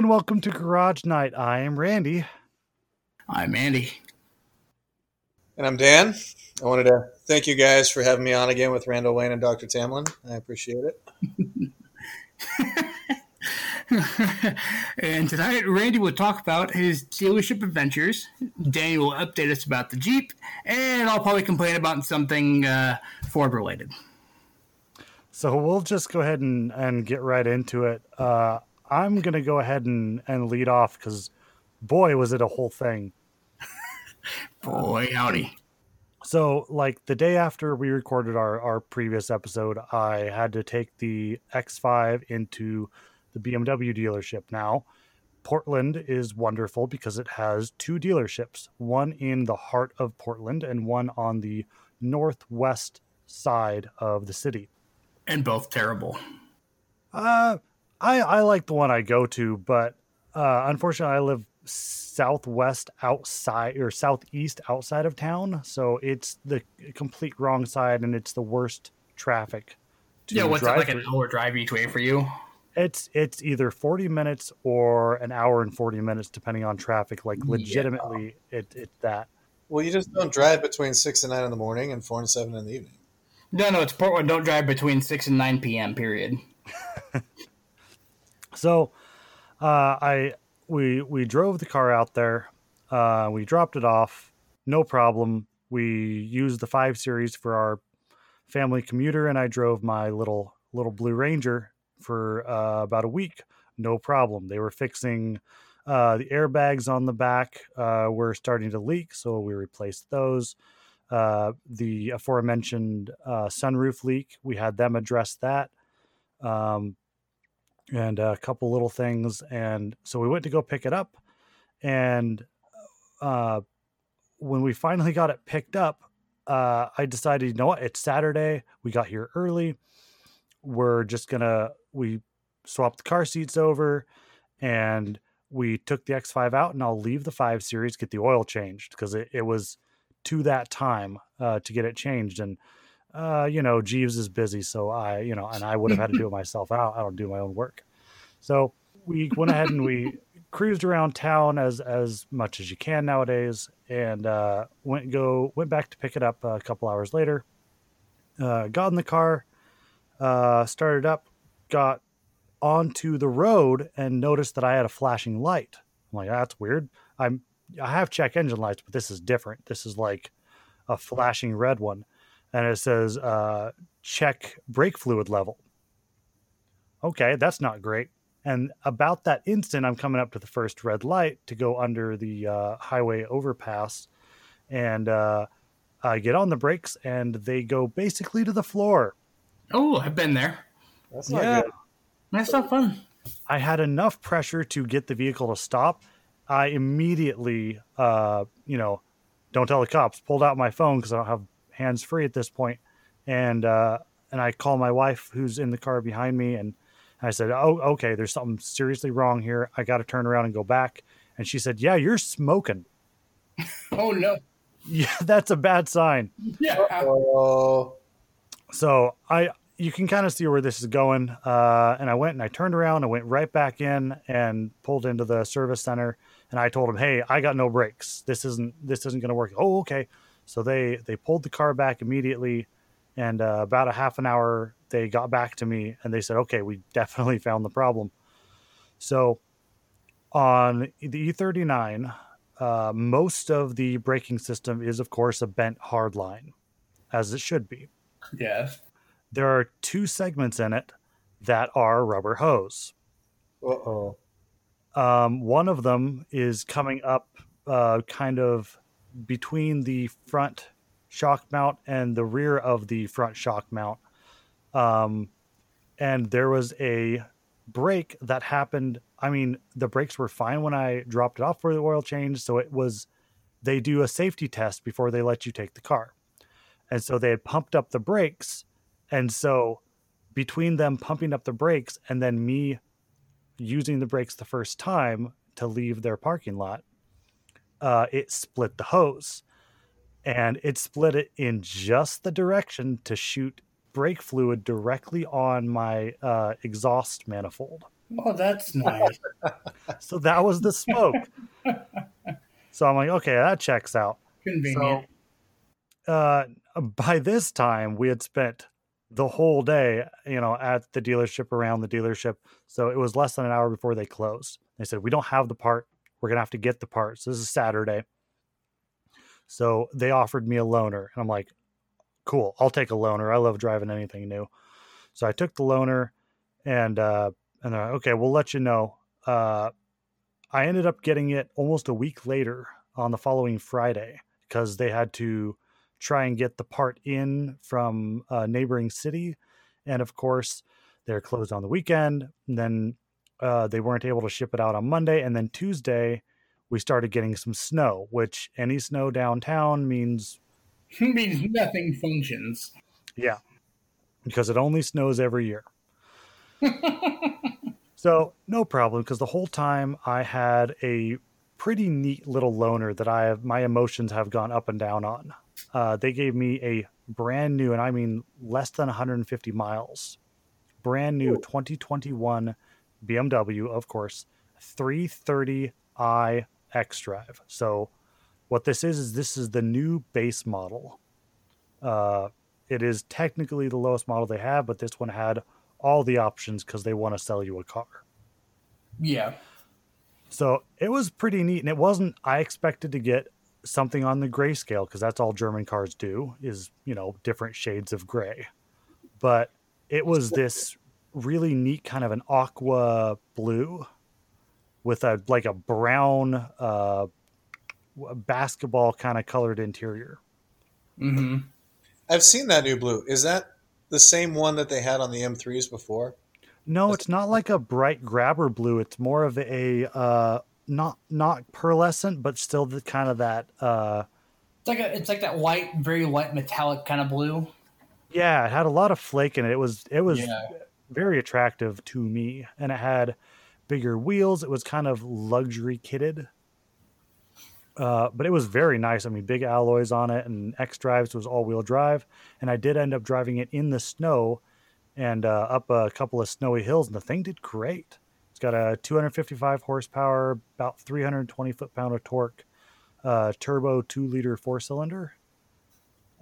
and welcome to Garage Night. I am Randy. I'm Andy. And I'm Dan. I wanted to thank you guys for having me on again with Randall Wayne and Dr. Tamlin. I appreciate it. and tonight, Randy will talk about his dealership adventures. Danny will update us about the Jeep, and I'll probably complain about something uh, Ford related. So we'll just go ahead and, and get right into it. Uh, I'm going to go ahead and, and lead off because, boy, was it a whole thing. boy, howdy. So, like the day after we recorded our, our previous episode, I had to take the X5 into the BMW dealership. Now, Portland is wonderful because it has two dealerships one in the heart of Portland and one on the northwest side of the city. And both terrible. Uh, I, I like the one I go to, but uh, unfortunately, I live southwest outside or southeast outside of town. So it's the complete wrong side and it's the worst traffic. yeah, what's that, like an hour drive each way for you? It's it's either 40 minutes or an hour and 40 minutes depending on traffic. Like legitimately yeah. it it's that. Well, you just don't drive between 6 and 9 in the morning and 4 and 7 in the evening. No, no, it's Portland. Don't drive between 6 and 9 p.m. period. so, uh, I we we drove the car out there. Uh, we dropped it off, no problem. We used the five series for our family commuter, and I drove my little little Blue Ranger for uh, about a week, no problem. They were fixing uh, the airbags on the back uh, were starting to leak, so we replaced those. Uh, the aforementioned uh, sunroof leak, we had them address that. Um, and a couple little things. And so we went to go pick it up. And uh, when we finally got it picked up, uh, I decided, you know what? It's Saturday. We got here early. We're just gonna we swapped the car seats over, and we took the X5 out, and I'll leave the five series, get the oil changed because it, it was to that time uh, to get it changed. And uh, you know, Jeeves is busy, so I, you know, and I would have had to do it myself. I don't, I don't do my own work. So we went ahead and we cruised around town as as much as you can nowadays, and uh, went go went back to pick it up a couple hours later. Uh, got in the car, uh, started up, got onto the road, and noticed that I had a flashing light. I'm like, that's weird. I'm I have check engine lights, but this is different. This is like a flashing red one and it says uh, check brake fluid level. Okay, that's not great. And about that instant, I'm coming up to the first red light to go under the uh, highway overpass, and uh, I get on the brakes, and they go basically to the floor. Oh, I've been there. That's not yeah. good. That's not fun. I had enough pressure to get the vehicle to stop. I immediately, uh, you know, don't tell the cops. Pulled out my phone because I don't have hands free at this point, and uh, and I call my wife who's in the car behind me, and I said, "Oh, okay, there's something seriously wrong here. I got to turn around and go back." And she said, "Yeah, you're smoking." oh no. Yeah, that's a bad sign. Yeah. Uh-oh. So I, you can kind of see where this is going. Uh, and I went and I turned around, I went right back in and pulled into the service center. And I told him, "Hey, I got no brakes. This isn't this isn't going to work." Oh, okay. So they they pulled the car back immediately, and uh, about a half an hour they got back to me and they said, "Okay, we definitely found the problem." So on the E39, uh, most of the braking system is, of course, a bent hard line, as it should be. Yes. There are two segments in it that are rubber hose. Uh oh. Um, one of them is coming up uh, kind of between the front shock mount and the rear of the front shock mount. Um, and there was a break that happened. I mean, the brakes were fine when I dropped it off for the oil change. So it was, they do a safety test before they let you take the car. And so they had pumped up the brakes. And so between them pumping up the brakes and then me using the brakes the first time to leave their parking lot, uh, it split the hose and it split it in just the direction to shoot brake fluid directly on my uh, exhaust manifold. Oh, that's nice. so that was the smoke. so I'm like, okay, that checks out. Convenient. So, uh, by this time, we had spent the whole day, you know, at the dealership around the dealership. So it was less than an hour before they closed. They said, We don't have the part. We're going to have to get the parts. This is Saturday. So they offered me a loaner. And I'm like, Cool. I'll take a loaner. I love driving anything new. So I took the loaner and, uh, and they're like, okay, we'll let you know. Uh, I ended up getting it almost a week later on the following Friday because they had to try and get the part in from a neighboring city. And of course, they're closed on the weekend. And then uh, they weren't able to ship it out on Monday. And then Tuesday, we started getting some snow, which any snow downtown means means nothing functions. Yeah, because it only snows every year. so no problem, because the whole time I had a pretty neat little loaner that I have my emotions have gone up and down on. Uh, they gave me a brand new, and I mean less than 150 miles, brand new 2021 BMW, of course, 330i X Drive. So, what this is is this is the new base model. Uh, it is technically the lowest model they have, but this one had all the options because they want to sell you a car. Yeah. So it was pretty neat, and it wasn't. I expected to get something on the grayscale because that's all German cars do is you know different shades of gray, but it was this really neat kind of an aqua blue with a like a brown uh, basketball kind of colored interior. Mm-hmm. I've seen that new blue. Is that the same one that they had on the M3s before? No, it's not like a bright grabber blue. It's more of a uh, not not pearlescent, but still the kind of that. Uh, it's like a, it's like that white, very white metallic kind of blue. Yeah, it had a lot of flake in it. It was it was yeah. Very attractive to me, and it had bigger wheels. It was kind of luxury kitted. Uh, but it was very nice. I mean, big alloys on it, and X drives was all wheel drive. And I did end up driving it in the snow and uh, up a couple of snowy hills, and the thing did great. It's got a 255 horsepower, about 320 foot pound of torque, uh, turbo two liter four cylinder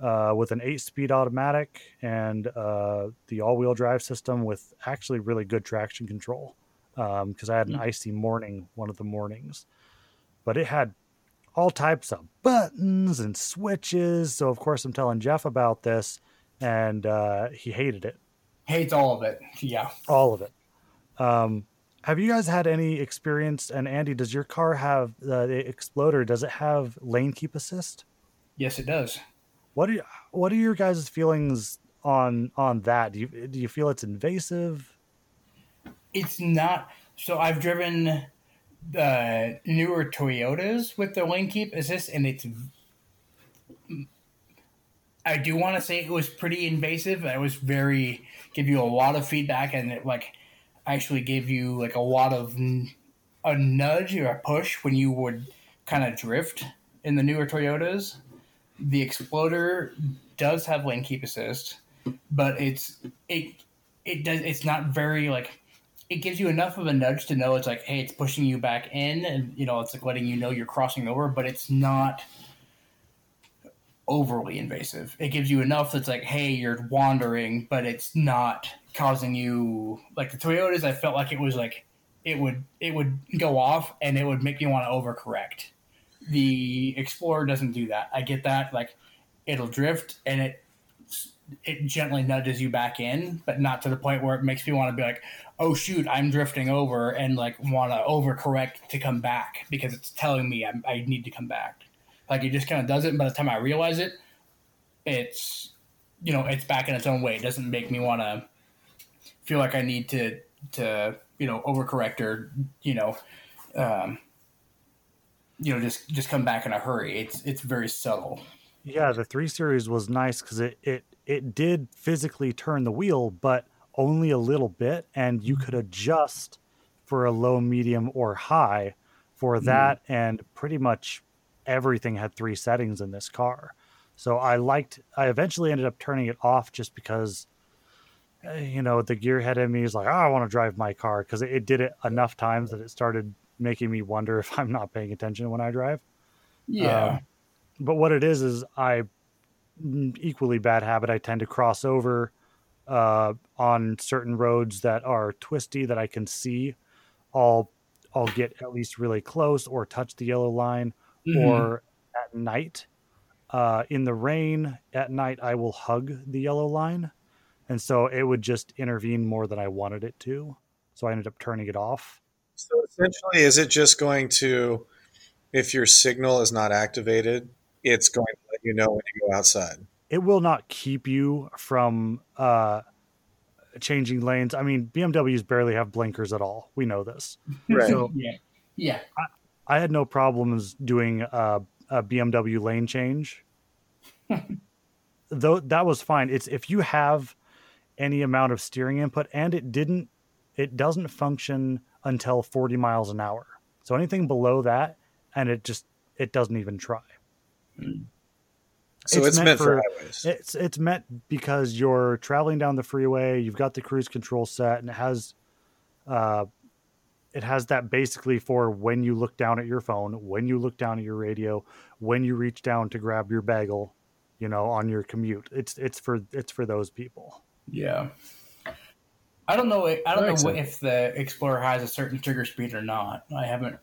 uh, with an eight speed automatic and uh, the all wheel drive system with actually really good traction control. Because um, I had an mm. icy morning one of the mornings, but it had all types of buttons and switches. So of course I'm telling Jeff about this, and uh, he hated it. Hates all of it. Yeah, all of it. Um, have you guys had any experience? And Andy, does your car have uh, the Exploder? Does it have lane keep assist? Yes, it does. What are what are your guys' feelings on on that? Do you do you feel it's invasive? It's not. So I've driven the newer Toyotas with the lane keep assist, and it's. I do want to say it was pretty invasive. I was very give you a lot of feedback, and it like actually gave you like a lot of a nudge or a push when you would kind of drift in the newer Toyotas. The Exploder does have lane keep assist, but it's it it does it's not very like it gives you enough of a nudge to know it's like, hey, it's pushing you back in, and you know, it's like letting you know you're crossing over, but it's not overly invasive. It gives you enough that's like, hey, you're wandering, but it's not causing you like the Toyotas. I felt like it was like it would it would go off and it would make me want to overcorrect. The Explorer doesn't do that. I get that. Like it'll drift and it it gently nudges you back in, but not to the point where it makes me want to be like, oh shoot, I'm drifting over and like want to overcorrect to come back because it's telling me I'm, i need to come back. Like it just kind of does it. And by the time I realize it, it's you know it's back in its own way. It doesn't make me want to feel like I need to to you know overcorrect or you know um, you know just just come back in a hurry. It's it's very subtle. Yeah, the three series was nice because it it it did physically turn the wheel, but only a little bit, and you could adjust for a low, medium, or high for hmm. that, mm. and pretty much everything had three settings in this car. So I liked. I eventually ended up turning it off just because uh, you know, the gearhead in me is like, oh, I want to drive my car because it, it did it enough times that it started making me wonder if I'm not paying attention when I drive. Yeah. Um, but what it is is I mm, equally bad habit. I tend to cross over uh, on certain roads that are twisty that I can see. I'll I'll get at least really close or touch the yellow line. Mhm. Or at night, uh, in the rain at night, I will hug the yellow line, and so it would just intervene more than I wanted it to. So I ended up turning it off. So essentially, is it just going to, if your signal is not activated, it's going to let you know when you go outside? it will not keep you from uh, changing lanes. I mean, BMWs barely have blinkers at all. We know this. Right. So yeah. Yeah. I had no problems doing uh, a BMW lane change. Though that was fine. It's if you have any amount of steering input, and it didn't, it doesn't function until 40 miles an hour. So anything below that, and it just it doesn't even try. So It's it's, meant meant, for, for- highways. It's it's meant because you're traveling down the freeway. You've got the cruise control set, and it has, uh, it has that basically for when you look down at your phone, when you look down at your radio, when you reach down to grab your bagel, you know, on your commute. It's it's for it's for those people. Yeah. I don't know. I don't know if the Explorer has a certain trigger speed or not. I haven't.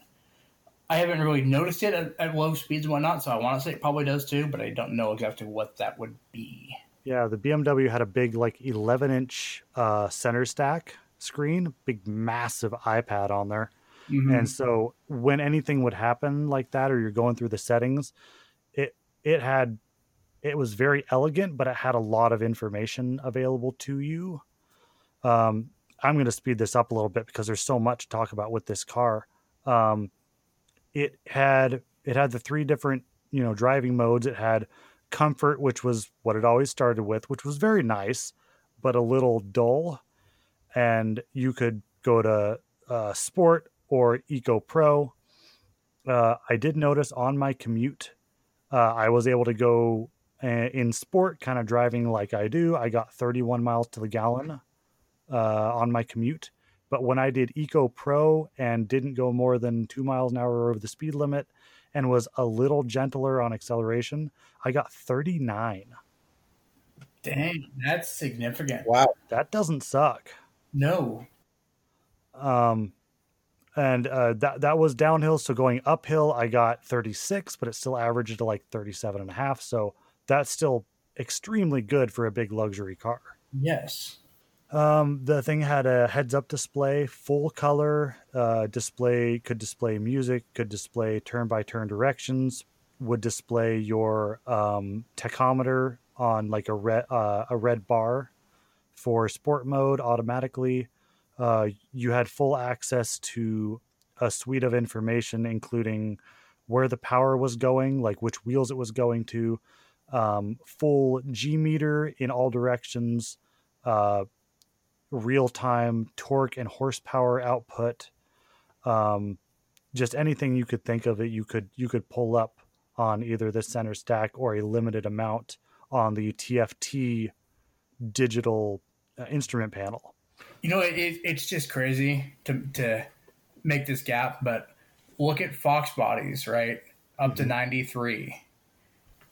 I haven't really noticed it at, at low speeds and whatnot, so I want to say it probably does too, but I don't know exactly what that would be. Yeah, the BMW had a big like 11 inch uh, center stack screen, big massive iPad on there. Mhm. and so when anything would happen like that or you're going through the settings it it had it was very elegant but it had a lot of information available to you um, i'm going to speed this up a little bit because there's so much to talk about with this car. Um, it had it had the three different you know driving modes. It had comfort which was what it always started with which was very nice but a little dull. And you could go to uh, sport or eco pro uh, i did notice on my commute uh, i was able to go uh, in sport kind of driving like i do. I got 31 miles to the gallon uh, on my commute but when i did eco pro and didn't go more than two miles an hour over the speed limit and was a little gentler on acceleration i got 39 Dang, that's significant. wow. that doesn't suck No. um and uh that that was downhill so going uphill i got 36 but it still averaged to like 37 and a half so that's still extremely good for a big luxury car Yes. Um the thing had a heads up display full color uh display could display music could display turn by turn directions would display your um tachometer on like a red uh, a red bar for sport mode automatically. Uh, you had full access to a suite of information, including where the power was going, like which wheels it was going to, um, full G meter in all directions, uh, real time torque and horsepower output. Um, just anything you could think of it, you could you could pull up on either the center stack or a limited amount on the TFT digital uh, instrument panel. You know, it, it, it's just crazy to to make this gap, but look at Fox bodies, right? Up to 93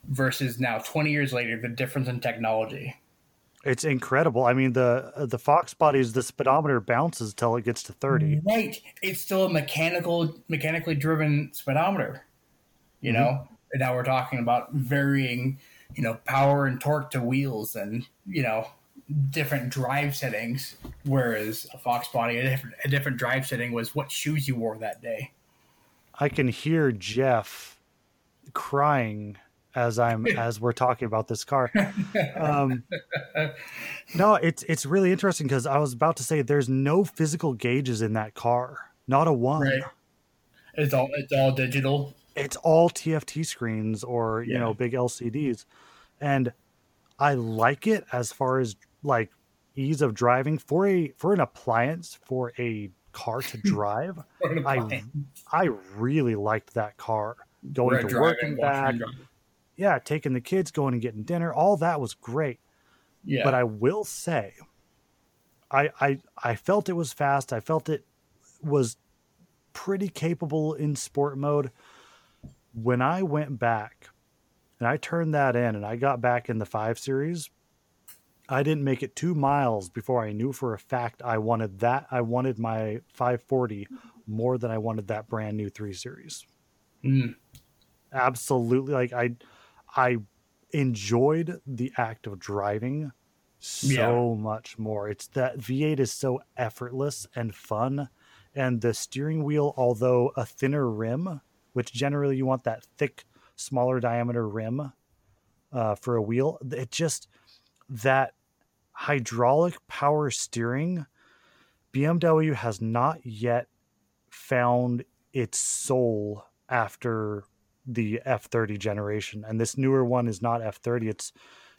versus now 20 years later, the difference in technology. It's incredible. I mean, the uh, the Fox bodies, the speedometer bounces till it gets to thirty. Right. It's still a mechanical, mechanically driven speedometer. You mm-hmm. know, and now we're talking about varying, you know, power and torque to wheels, and you know, different drive settings. Whereas a Fox body, a different, a different drive setting was what shoes you wore that day. I can hear Jeff crying as I'm as we're talking about this car. Um, no, it's it's really interesting because I was about to say there's no physical gauges in that car, not a one. Right. It's all it's all digital. It's all TFT screens or you Yeah. know big LCDs, and I like it as far as like ease of driving for a for an appliance for a car to drive. I I really liked that car going to work and back. Yeah, taking the kids, going and getting dinner, all that was great. Yeah. But I will say, I, I I felt it was fast. I felt it was pretty capable in sport mode. When I went back and I turned that in and I got back in the five series, I didn't make it two miles before I knew for a fact I wanted that. I wanted my 540 more than I wanted that brand new three series. Mm. Absolutely. Like I, I enjoyed the act of driving so yeah. much more. It's that V8 is so effortless and fun. And the steering wheel, although a thinner rim, which generally you want that thick, smaller diameter rim uh, for a wheel, it just that hydraulic power steering, BMW has not yet found its soul after the F30 generation, and this newer one is not F30. It's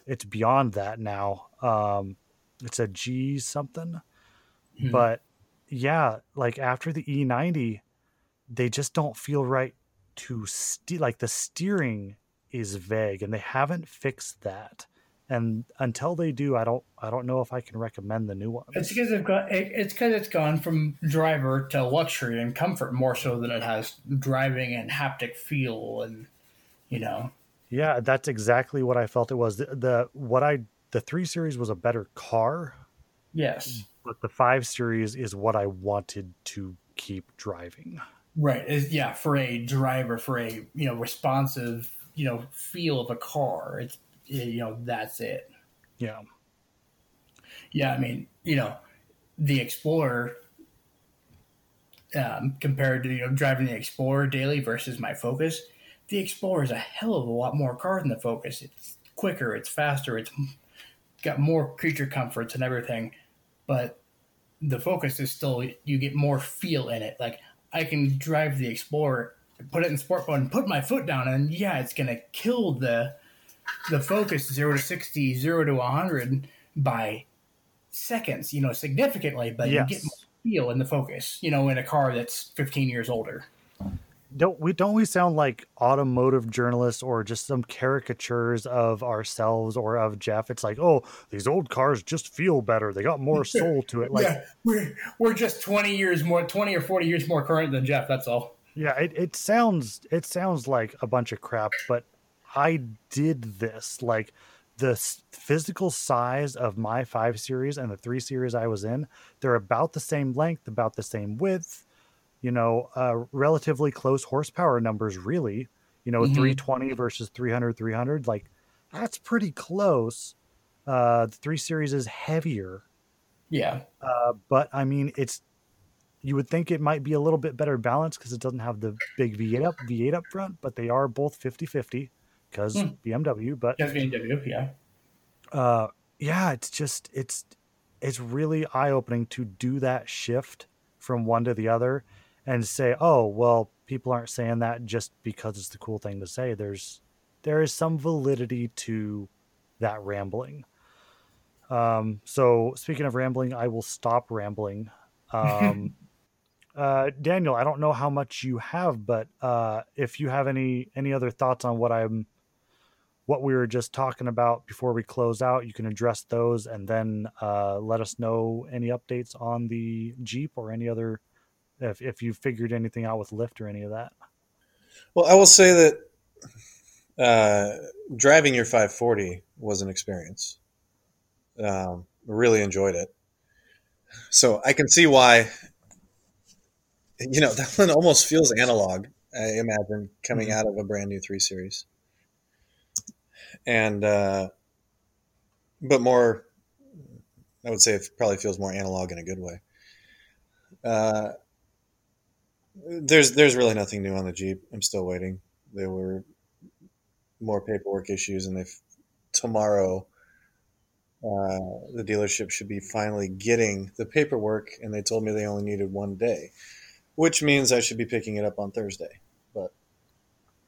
it's beyond that now. Um, it's a G something, mm-hmm. but yeah, like after the E90, they just don't feel right to steer. Like the steering is vague, and they haven't fixed that and until they do i don't i don't know if i can recommend the new one it's because they've got it's because it's gone from driver to luxury and comfort more so than it has driving and haptic feel and you know. Yeah that's exactly what i felt it was. The, the what i the three series was a better car. Yes. But the five series is what i wanted to keep driving. Right is yeah for a driver for a you know responsive you know feel of a car. It's you know, that's it. Yeah. Yeah, I mean, you know, the Explorer um, compared to you know driving the Explorer daily versus my Focus, the Explorer is a hell of a lot more car than the Focus. It's quicker, it's faster, it's got more creature comforts and everything, but the Focus is still you get more feel in it. Like I can drive the Explorer, put it in sport mode, and put my foot down, and yeah, it's gonna kill the the focus zero to 60, zero to 100 by seconds, you know, significantly, but yes. you get more feel in the focus, you know, in a car that's 15 years older. Don't we don't we sound like automotive journalists or just some caricatures of ourselves or of Jeff? It's like, oh, these old cars just feel better. They got more soul to it. Like yeah, we're we're just 20 years more 20 or 40 years more current than Jeff, that's all. Yeah, it, it sounds it sounds like a bunch of crap, but I did this. Like the physical size of my five series and the three series I was in, they're about the same length, about the same width, you know, uh, relatively close horsepower numbers, really. You know, mm-hmm. 320 versus 300, 300, like that's pretty close. Uh, the three series is heavier. Yeah. Uh, but I mean, it's, you would think it might be a little bit better balanced because it doesn't have the big V8 up, V8 up front, but they are both 50 50 because hmm. BMW. But because BMW, yeah. Uh, yeah, it's just it's it's really eye opening to do that shift from one to the other and say, oh well, people aren't saying that just because it's the cool thing to say. There's there is some validity to that rambling. Um, so speaking of rambling, I will stop rambling. Um, uh, Daniel, I don't know how much you have, but uh, if you have any any other thoughts on what I'm what we were just talking about before we close out, you can address those and then uh, let us know any updates on the Jeep or any other, if, if you figured anything out with lift or any of that. Well, I will say that uh, driving your 540 was an experience. Um, really enjoyed it. So I can see why, you know, that one almost feels analog, I imagine, coming mm-hmm. out of a brand new 3 Series and uh, but more. I would say it probably feels more analog in a good way. Uh, there's there's really nothing new on the Jeep. I'm still waiting. There were more paperwork issues, and they tomorrow uh, the dealership should be finally getting the paperwork, and they told me they only needed one day, which means I should be picking it up on Thursday. But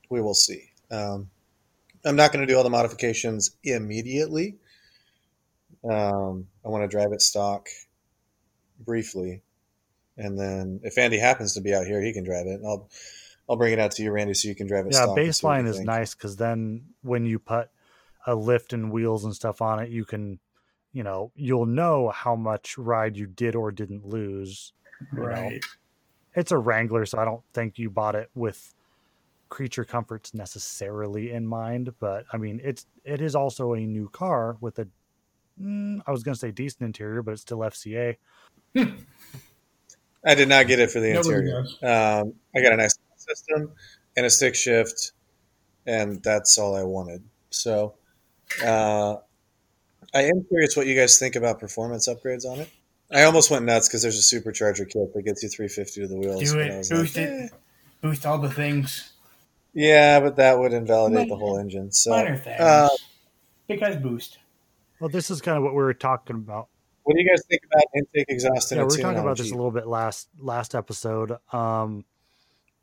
we will see. Um, I'm not going to do all the modifications immediately. Um, I want to drive it stock briefly, and then if Andy happens to be out here, he can drive it. I'll I'll bring it out to you, Randy, so you can drive it. Yeah, baseline is nice because then when you put a lift and wheels and stuff on it, you can you know you'll know how much ride you did or didn't lose. you know. Right. It's a Wrangler, so I don't think you bought it with creature comforts necessarily in mind. But I mean, it's it is also a new car with a mm, I was going to say decent interior, but it's still FCA. I did not get it for the Nobody interior. Um, I got a nice system and a stick shift, and that's all I wanted. So, uh, I am curious what you guys think about performance upgrades on it. I almost went nuts because there's a supercharger kit that gets you 350 to the wheels. Do it. Boost like, it. eh. Boost all the things. Yeah, but that would invalidate the whole engine. So, Minor things. uh, because boost. Well, this is kind of what we were talking about. what do you guys think about intake exhaust yeah, we were talking on about this a little bit last last episode. Um,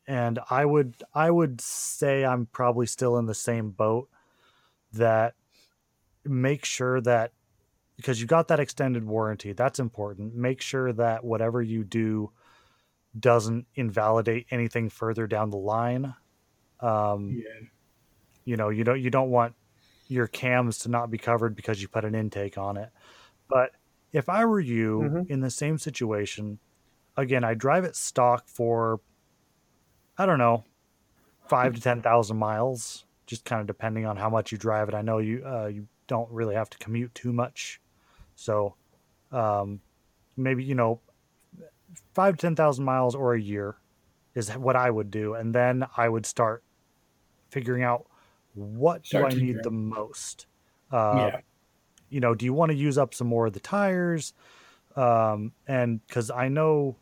and I would I would say I'm probably still in the same boat. That make sure that because you got that extended warranty, that's important. Make sure that whatever you do doesn't invalidate anything further down the line. Um, Yeah. you know you don't you don't want your cams to not be covered because you put an intake on it but if i were you Mhm. in the same situation again i drive it stock for i don't know five to ten thousand miles just kind of depending on how much you drive it i know you uh, you don't really have to commute too much so um, maybe you know five to ten thousand miles or a year is what i would do and then i would start figuring out what Start do I need tinkering. the most. Uh, yeah. You know, do you want to use up some more of the tires? Um, and because I know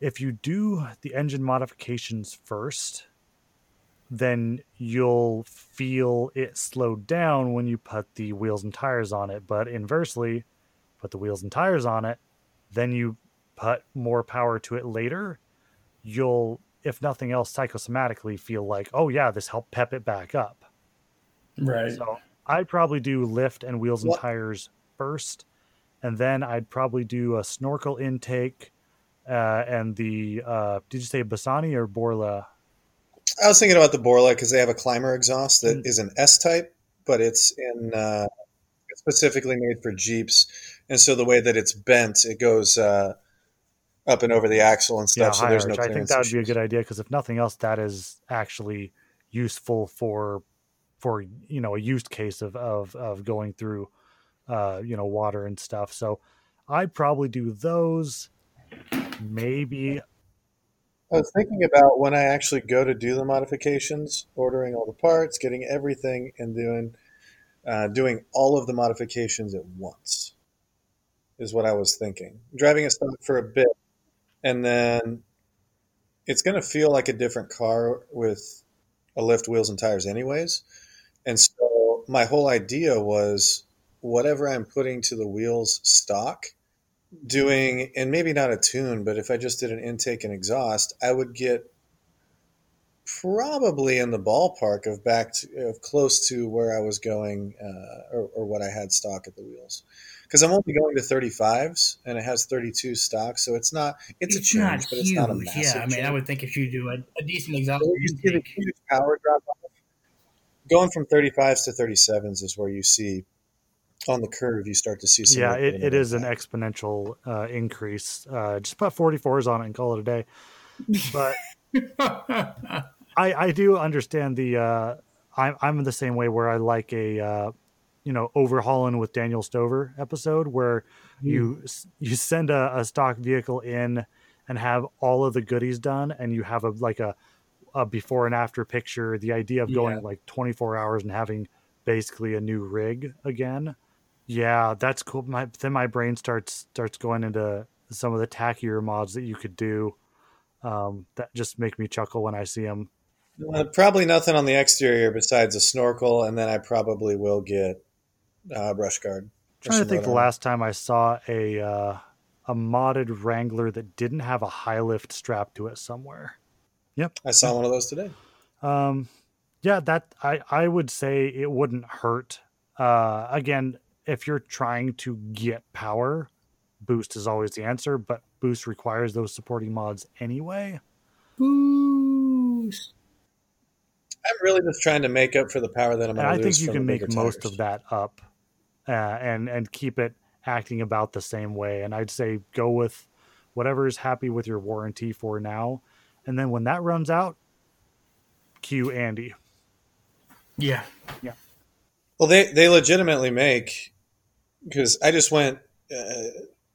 if you do the engine modifications first, then you'll feel it slowed down when you put the wheels and tires on it. But inversely, put the wheels and tires on it, then you put more power to it later, you'll, if nothing else, psychosomatically feel like, oh yeah, this helped pep it back up. Right. So I'd probably do lift and wheels and What- tires first, and then I'd probably do a snorkel intake uh, and the uh, did you say Bassani or Borla? I was thinking about the Borla because they have a climber exhaust that Mm. is an S type, but it's in uh, it's specifically made for Jeeps, and so the way that it's bent, it goes uh, up and over the axle and Yeah, stuff. so high there's arch. no I think that would be a good idea because if nothing else, that is actually useful for for you know a use case of of of going through uh, you know water and stuff. So I'd probably do those. Maybe I was thinking about when I actually go to do the modifications, ordering all the parts, getting everything, and doing uh, doing all of the modifications at once. Is what I was thinking. Driving a stock for a bit, and then it's going to feel like a different car with a lift, wheels, and tires, anyways. And so my whole idea was whatever I'm putting to the wheels stock doing and maybe not a tune but if i just did an intake and exhaust i would get probably in the ballpark of back to of close to where i was going uh, or, or what i had stock at the wheels because i'm only going to 35s and it has 32 stock so it's not it's, a change but huge. it's not a massive yeah, I mean, change. I would think if you do a, a decent example, So you see the huge power drop. Going from 35s to 37s is where you see on the curve, you start to see some. yeah, little it, bit it of is an exponential uh, increase. Uh, just put 44s on it and call it a day. But I, I do understand the. Uh, I'm I'm in the same way where I like a, uh, you know, overhauling with Daniel Stover episode where you you send a, a stock vehicle in and have all of the goodies done, and you have a like a, a before and after picture. The idea of going Yeah. like 24 hours and having basically a new rig again. Yeah, that's cool. My then my brain starts starts going into some of the tackier mods that you could do. Um, that just make me chuckle when I see them. Uh, probably nothing on the exterior besides a snorkel, and then I probably will get uh, brush guard. or trying to think the rudder. last time I saw a uh, a modded Wrangler that didn't have a high lift strap to it somewhere. Yep, I saw one of those today. Um, yeah, that I I would say it wouldn't hurt. Uh, again, if you're trying to get power, boost is always the answer, but boost requires those supporting mods anyway. boost. I'm really just trying to make up for the power that I'm And I think you from can the make bigger most tires. of that up uh, and and keep it acting about the same way. And I'd say go with whatever is happy with your warranty for now, and then when that runs out, cue Andy. Yeah. Yeah. Well, they they legitimately make because I just went. Uh,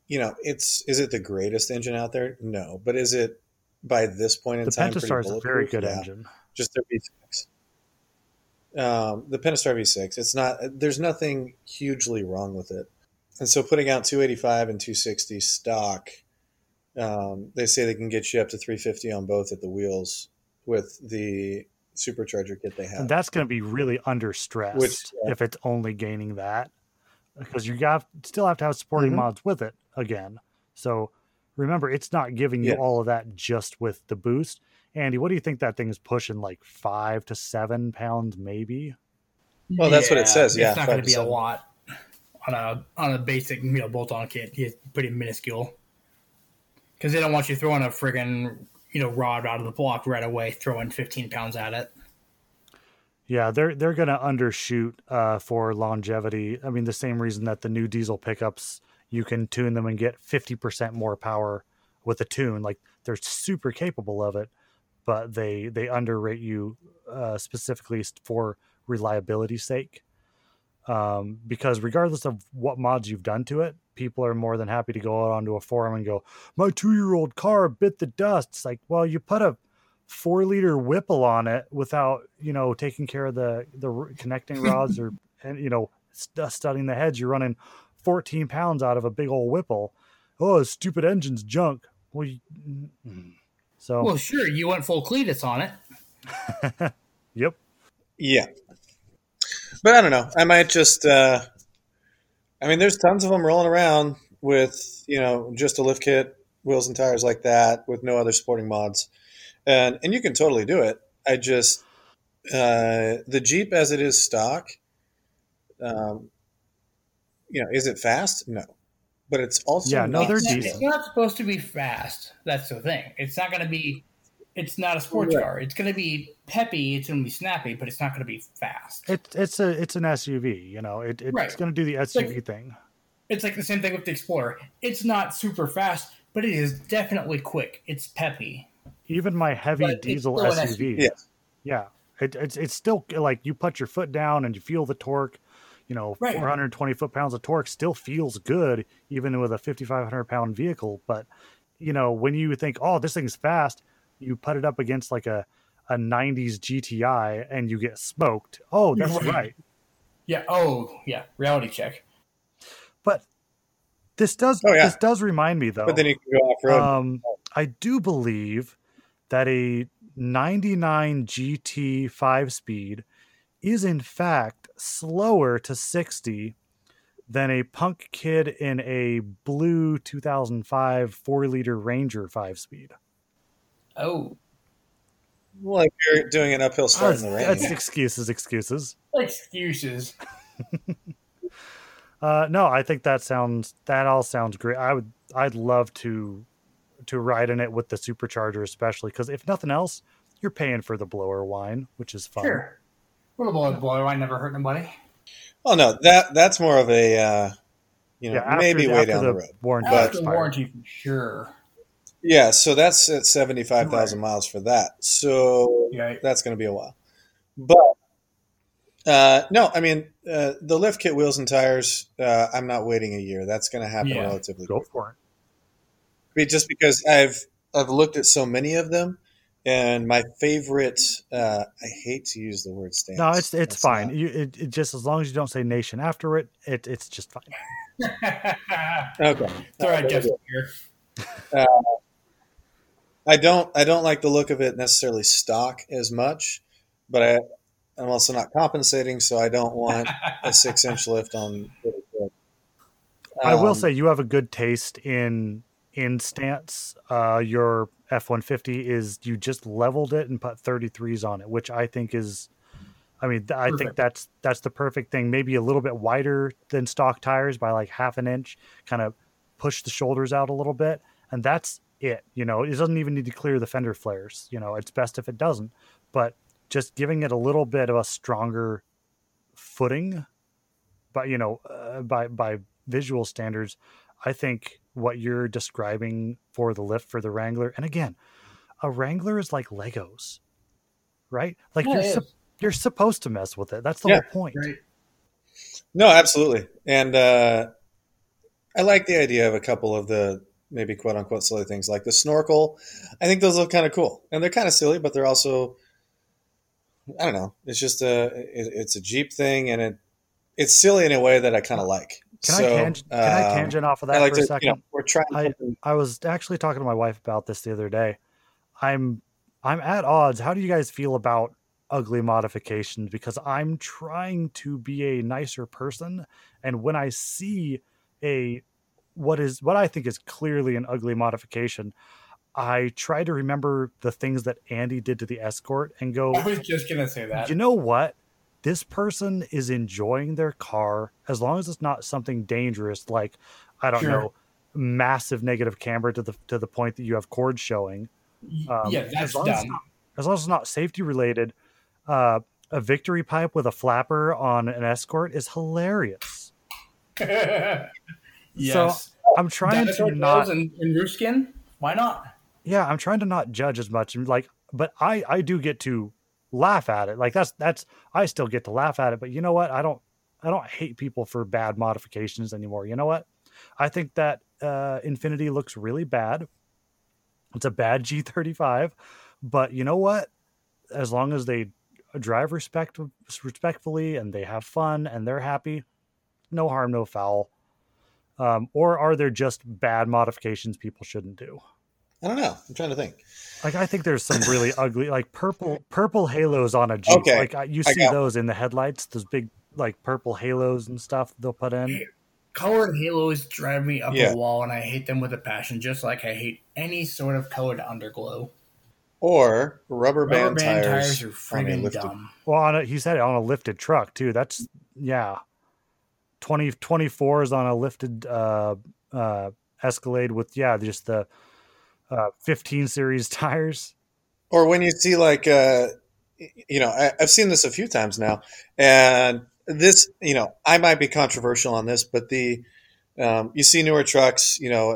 you know, it's is it the greatest engine out there? No, but is it by this point in The time? pretty Pentastar is a very good Yeah. engine. Just their V6. Um, the Pentastar V6. It's not. There's nothing hugely wrong with it, and so putting out 285 and 260 stock, um, they say they can get you up to 350 on both at the wheels with the supercharger kit they have. And that's going to be really under stress Which, uh, if it's only gaining that because you got still have to have supporting Mhm. mods with it again. So remember, it's not giving you Yeah. all of that just with the boost. Andy, what do you think that thing is pushing? Like five to seven pounds, maybe? Well, that's what it says, yeah, it's not going to to be a lot on a on a basic you know bolt-on kit. It's pretty minuscule because they don't want you throwing a friggin' you know rod out of the block right away, throwing 15 pounds at it. Yeah, they're they're going to undershoot uh, for longevity. I mean, the same reason that the new diesel pickups you can tune them and get fifty percent more power with a tune. Like they're super capable of it, but they they underrate you uh, specifically for reliability's sake. Um, because regardless of what mods you've done to it, people are more than happy to go out onto a forum and go, "My two-year-old car bit the dust." It's like, well, you put a four liter Whipple on it without you know taking care of the the connecting rods or and you know st- studying the heads. You're running 14 pounds out of a big old Whipple. Oh, stupid engine's junk. Well, you, mm. So Well, sure, you went full Cletus on it. yep. Yeah. But I don't know. I might just uh I mean there's tons of them rolling around with, you know, just a lift kit, wheels and tires like that with no other sporting mods. And and you can totally do it. I just uh the Jeep as it is stock um you know, is it fast? No. But it's also Yeah, no, not they're it's, not, decent. it's not supposed to be fast. That's the thing. It's not going to be. It's not a sports Right. car. It's going to be peppy. It's going to be snappy, but it's not going to be fast. It's it's a it's an SUV. You know, it, it's Right. going to do the SUV Like- thing. It's like the same thing with the Explorer. It's not super fast, but it is definitely quick. It's peppy. Even my heavy But diesel still an SUV. Yeah. Yeah, it, it's it's still like you put your foot down and you feel the torque. You know, Right. 420 foot pounds of torque still feels good, even with a 5,500 pound vehicle. But you know, when you think, oh, this thing's fast, you put it up against like a a 90s GTI and you get smoked. Oh, that's Right. right. Yeah. Oh, yeah. Reality check. But this does Oh, yeah. this does remind me though. but then you can go off road. Um, I do believe that a 99 GT 5 speed is in fact slower to 60 than a punk kid in a blue 2005 4 liter Ranger 5 speed. Oh, like you're doing an uphill start That's, in the rain. that's excuses, excuses. excuses. Uh, no, I think that sounds that all sounds great. I would I'd love to to ride in it with the supercharger, especially because if nothing else, you're paying for the blower whine, which is fun. Sure. Little boy, boy, I never hurt nobody. Oh no, that that's more of a uh, you know Yeah, after, maybe way down the, the road. warranty But- After expired. warranty, for sure. Yeah, so that's at seventy five thousand miles for that. So Yeah. that's going to be a while. But uh, no, I mean uh, the lift kit wheels and tires. Uh, I'm not waiting a year. That's going to happen Yeah. relatively Go quick. for it. Be- Just because I've I've looked at so many of them, and my favorite. Uh, I hate to use the word stance. No, it's it's That's fine. not- You, it, it just as long as you don't say nation after it, it it's just fine. okay. it's all right, Jeff. Here. I don't I don't like the look of it necessarily stock as much, but I I'm also not compensating, so I don't want a six inch lift on. I will Um, say you have a good taste in in stance. Uh, your F one fifty is you just leveled it and put thirty threes on it, which I think is. I mean, th- I think that's that's the perfect thing. Maybe a little bit wider than stock tires by like half an inch, kind of push the shoulders out a little bit, and that's it. You know, it doesn't even need to clear the fender flares. You know, it's best if it doesn't, but just giving it a little bit of a stronger footing but you know, uh, by by visual standards, I think what you're describing for the lift for the Wrangler, and again, a Wrangler is like Legos, right? Like Yeah, you're it sup- is. you're supposed to mess with it. That's the Yeah, whole point. Right. No, absolutely. And uh, I like the idea of a couple of the maybe quote unquote silly things like the snorkel. I think those look kind of cool, and they're kind of silly, but they're also I don't know. It's just a it, it's a Jeep thing, and it it's silly in a way that I kind of like. Can so, I tangent? Can I um, tangent off of that like for a second? you know, we're trying. I- something- I was actually talking to my wife about this the other day. I'm I'm at odds. How do you guys feel about ugly modifications? Because I'm trying to be a nicer person, and when I see a what is what I think is clearly an ugly modification, I try to remember the things that Andy did to the escort and go, I was just gonna say that. you know what? This person is enjoying their car as long as it's not something dangerous, like I don't Sure. know, massive negative camber to the to the point that you have cords showing. Um, yeah, as that's long as it's not- As long as it's not safety related, uh, a victory pipe with a flapper on an escort is hilarious. yes. I'm trying Dinosaur to not tails and, and roof skin. Why not? yeah i'm trying to not judge as much and like but i i do get to laugh at it. Like that's that's i still get to laugh at it but you know what? I don't i don't hate people for bad modifications anymore. You know what? I think that uh Infiniti looks really bad. It's a bad g35 but you know what? As long as they drive respect respectfully and they have fun and they're happy no harm no foul. Um, or are there just bad modifications people shouldn't do I don't know. I'm trying to think. like I think there's some really ugly, like purple purple halos on a Jeep. Okay, Like you see got those in the headlights, those big like purple halos and stuff they'll put in. Colored halos drive me up Yeah. a wall, and I hate them with a passion. Just like I hate any sort of colored underglow. Or rubber band, Rubber band tires, tires, are on a friggin' lifted- dumb. Well, on a, he said it on a lifted truck too. That's yeah, 20, 24 is on a lifted uh, uh, Escalade with yeah, just the uh, 15 series tires. or when you see like uh you know I, i've seen this a few times now and this you know i might be controversial on this but the um, you see newer trucks you know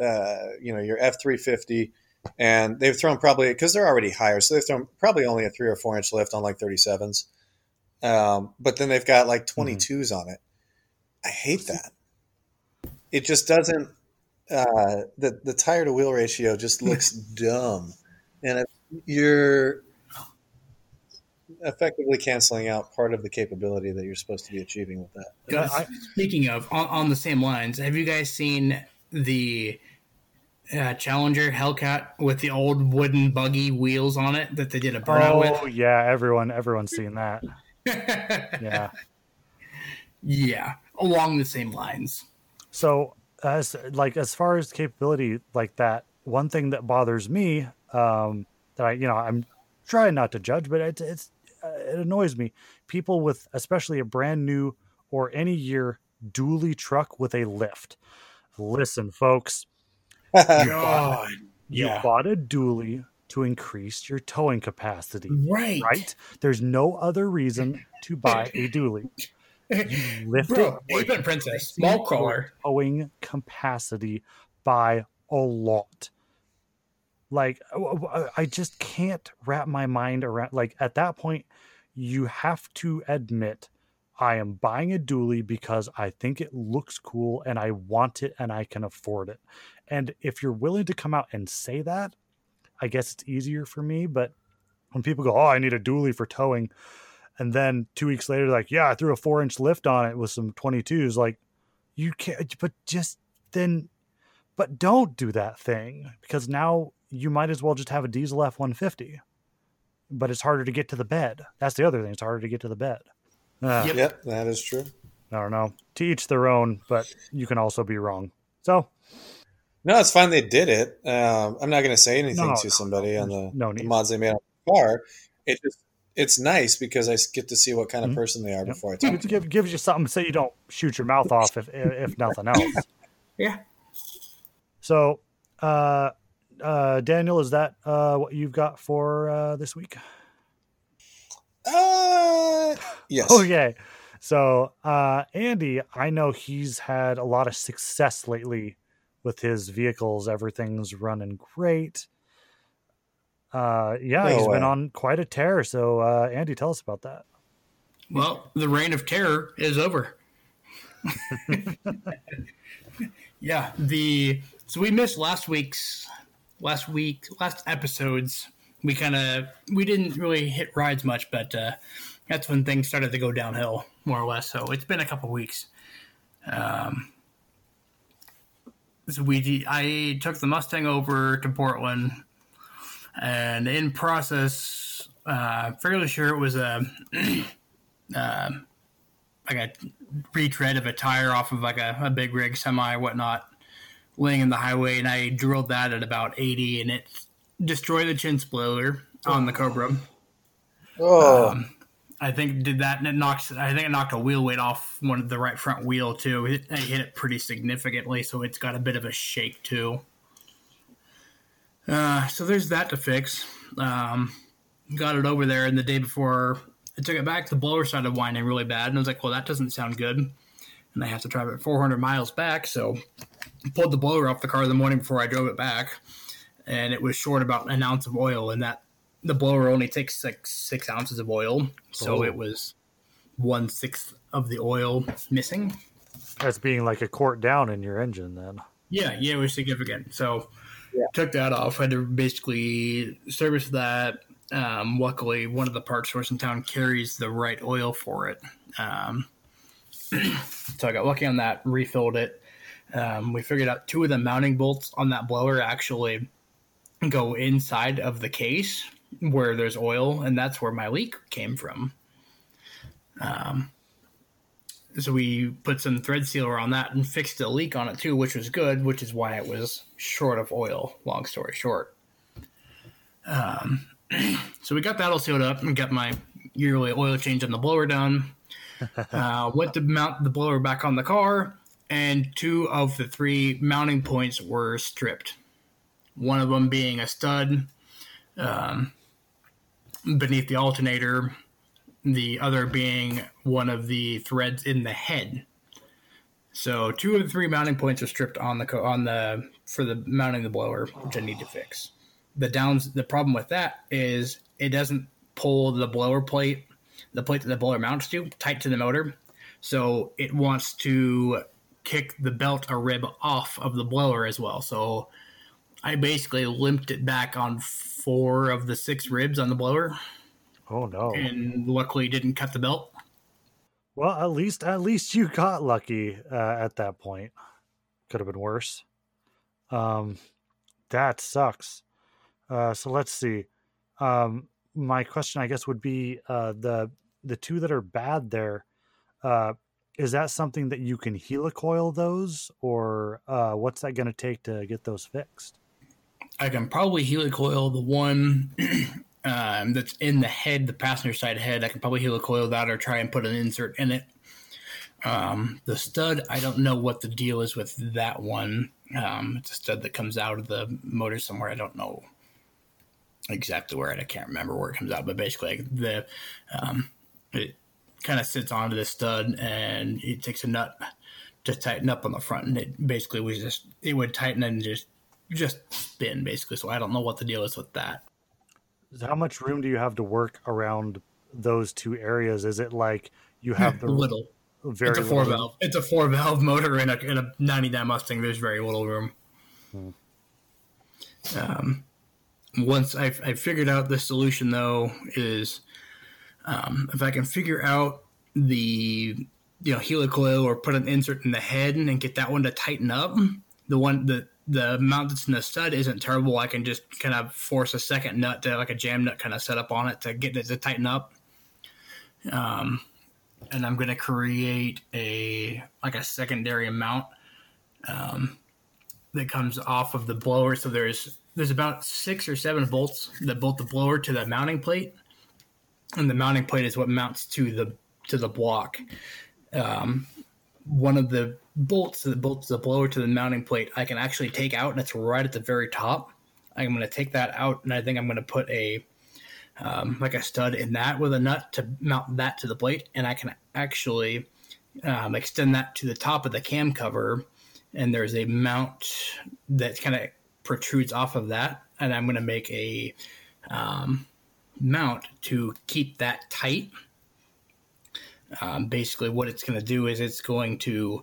uh, uh, you know your f-350 and they've thrown probably because they're already higher so they've thrown probably only a three or four inch lift on like 37s um, but then they've got like 22s on it. I hate that. It just doesn't uh, the the tire to wheel ratio just looks dumb and it, you're effectively canceling out part of the capability that you're supposed to be achieving with that. Guys, I- speaking of, on, on the same lines, have you guys seen the uh, Challenger Hellcat with the old wooden buggy wheels on it that they did a burnout Oh yeah, everyone everyone's seen that. Yeah. yeah, along the same lines. So as like as far as capability like that, one thing that bothers me, um, that I you know I'm trying not to judge, but it's it's uh, it annoys me. People with especially a brand new or any year dually truck with a lift. Listen, folks, God, you yeah, bought a dually to increase your towing capacity, right, right? There's no other reason to buy a dually. You lift Bro, it. Ape and Princess, small crawler. towing capacity by a lot. Like I just can't wrap my mind around. Like at that point, you have to admit, I am buying a dually because I think it looks cool and I want it and I can afford it. And if you're willing to come out and say that, I guess it's easier for me. But when people go, "Oh, I need a dually for towing," and then two weeks later, like, "Yeah, I threw a four inch lift on it with some 22s," like you can't but just then but don't do that thing because now you might as well just have a diesel f-150 but it's harder to get to the bed that's the other thing it's harder to get to the bed uh, Yep. Yep, that is true. i don't know to each their own but you can also be wrong so No, it's fine they did it. Um, I'm not going to say anything No, to no, somebody on the, no the mods they made on the car. It just it's nice because I get to see what kind of Mhm. person they are Yep. before I talk. it gives, gives you something so you don't shoot your mouth off if if nothing else Yeah. so uh uh daniel is that uh what you've got for uh this week Uh, yes. Okay. so, uh, Andy, I know he's had a lot of success lately with his vehicles. Everything's running great. Uh, yeah, No he's been on quite a tear. So, uh, Andy, tell us about that. Well, the reign of terror is over. yeah, the so we missed last week's last week last episodes. We kind of we didn't really hit rides much, but uh, that's when things started to go downhill more or less. So it's been a couple weeks. Um, so we I took the Mustang over to Portland, and in process, uh, fairly sure it was a. uh, like a retread of a tire off of like a, a big rig semi whatnot laying in the highway. And i drilled that at about 80 and it destroyed the chin spoiler on the cobra. Oh, um, i think did that and it knocks i think it knocked a wheel weight off one of the right front wheel too. It, it hit it pretty significantly so it's got a bit of a shake too uh, so there's that to fix um, got it over there and the day before I took it back. The blower started whining really bad, and I was like, "Well, that doesn't sound good." And I have to drive it 400 miles back, so I pulled the blower off the car the morning before I drove it back, and it was short about an ounce of oil, and that the blower only takes like six ounces of oil, so Oh. it was one sixth of the oil missing. That's being like a quart down in your engine, then. Yeah, yeah, it was significant. So took that off. Had to basically service that. Um, luckily, one of the parts stores in town carries the right oil for it. Um, so I got lucky on that. Refilled it. Um, we figured out two of the mounting bolts on that blower actually go inside of the case where there's oil, and that's where my leak came from. Um, so we put some thread sealer on that and fixed the leak on it too, which was good, which is why it was short of oil. Long story short. Um, so we got that all sealed up and got my yearly oil change on the blower done. Uh, went to mount the blower back on the car, and two of the three mounting points were stripped. One of them being a stud um, beneath the alternator, the other being one of the threads in the head. So two of the three mounting points are stripped on the co- on the for the mounting the blower, which I need to fix. The downs the problem with that is it doesn't pull the blower plate, the plate that the blower mounts to, tight to the motor. So it wants to kick the belt or rib off of the blower as well. So I basically limped it back on four of the six ribs on the blower Oh no. and luckily didn't cut the belt. Well, at least at least you got lucky uh, at that point. Could have been worse. Um, that sucks. Uh, so let's see. Um, my question, I guess, would be uh, the the two that are bad there. Uh, is that something that you can helicoil those, or uh, what's that going to take to get those fixed? I can probably helicoil the one um, that's in the head, the passenger side head. I can probably helicoil that or try and put an insert in it. Um, the stud, I don't know what the deal is with that one. Um, it's a stud that comes out of the motor somewhere. I don't know exactly where it. I can't remember where it comes out, but basically the um, it kind of sits onto the stud and it takes a nut to tighten up on the front, and it basically was just it would tighten and just just spin basically. So I don't know what the deal is with that. How much room do you have to work around those two areas? Is it like you have the little. very it's a four little- valve. It's a four valve motor in a in a ninety nine Mustang. There's very little room. Hmm. Um, once I I figured out the solution though is um, if I can figure out the you know helicoil or put an insert in the head and get that one to tighten up, the one the the mount that's in the stud isn't terrible. I can just kind of force a second nut to like a jam nut kind of set up on it to get it to tighten up. Um, and I'm going to create a like a secondary mount um, that comes off of the blower. So there's there's about six or seven bolts that bolt the blower to the mounting plate, and the mounting plate is what mounts to the to the block. Um, one of the bolts that bolts the blower to the mounting plate, I can actually take out, and it's right at the very top. I'm going to take that out, and I think I'm going to put a um, like a stud in that with a nut to mount that to the plate, and I can actually um, extend that to the top of the cam cover, and there's a mount that kind of protrudes off of that, and I'm going to make a um, mount to keep that tight. Um, basically, what it's going to do is it's going to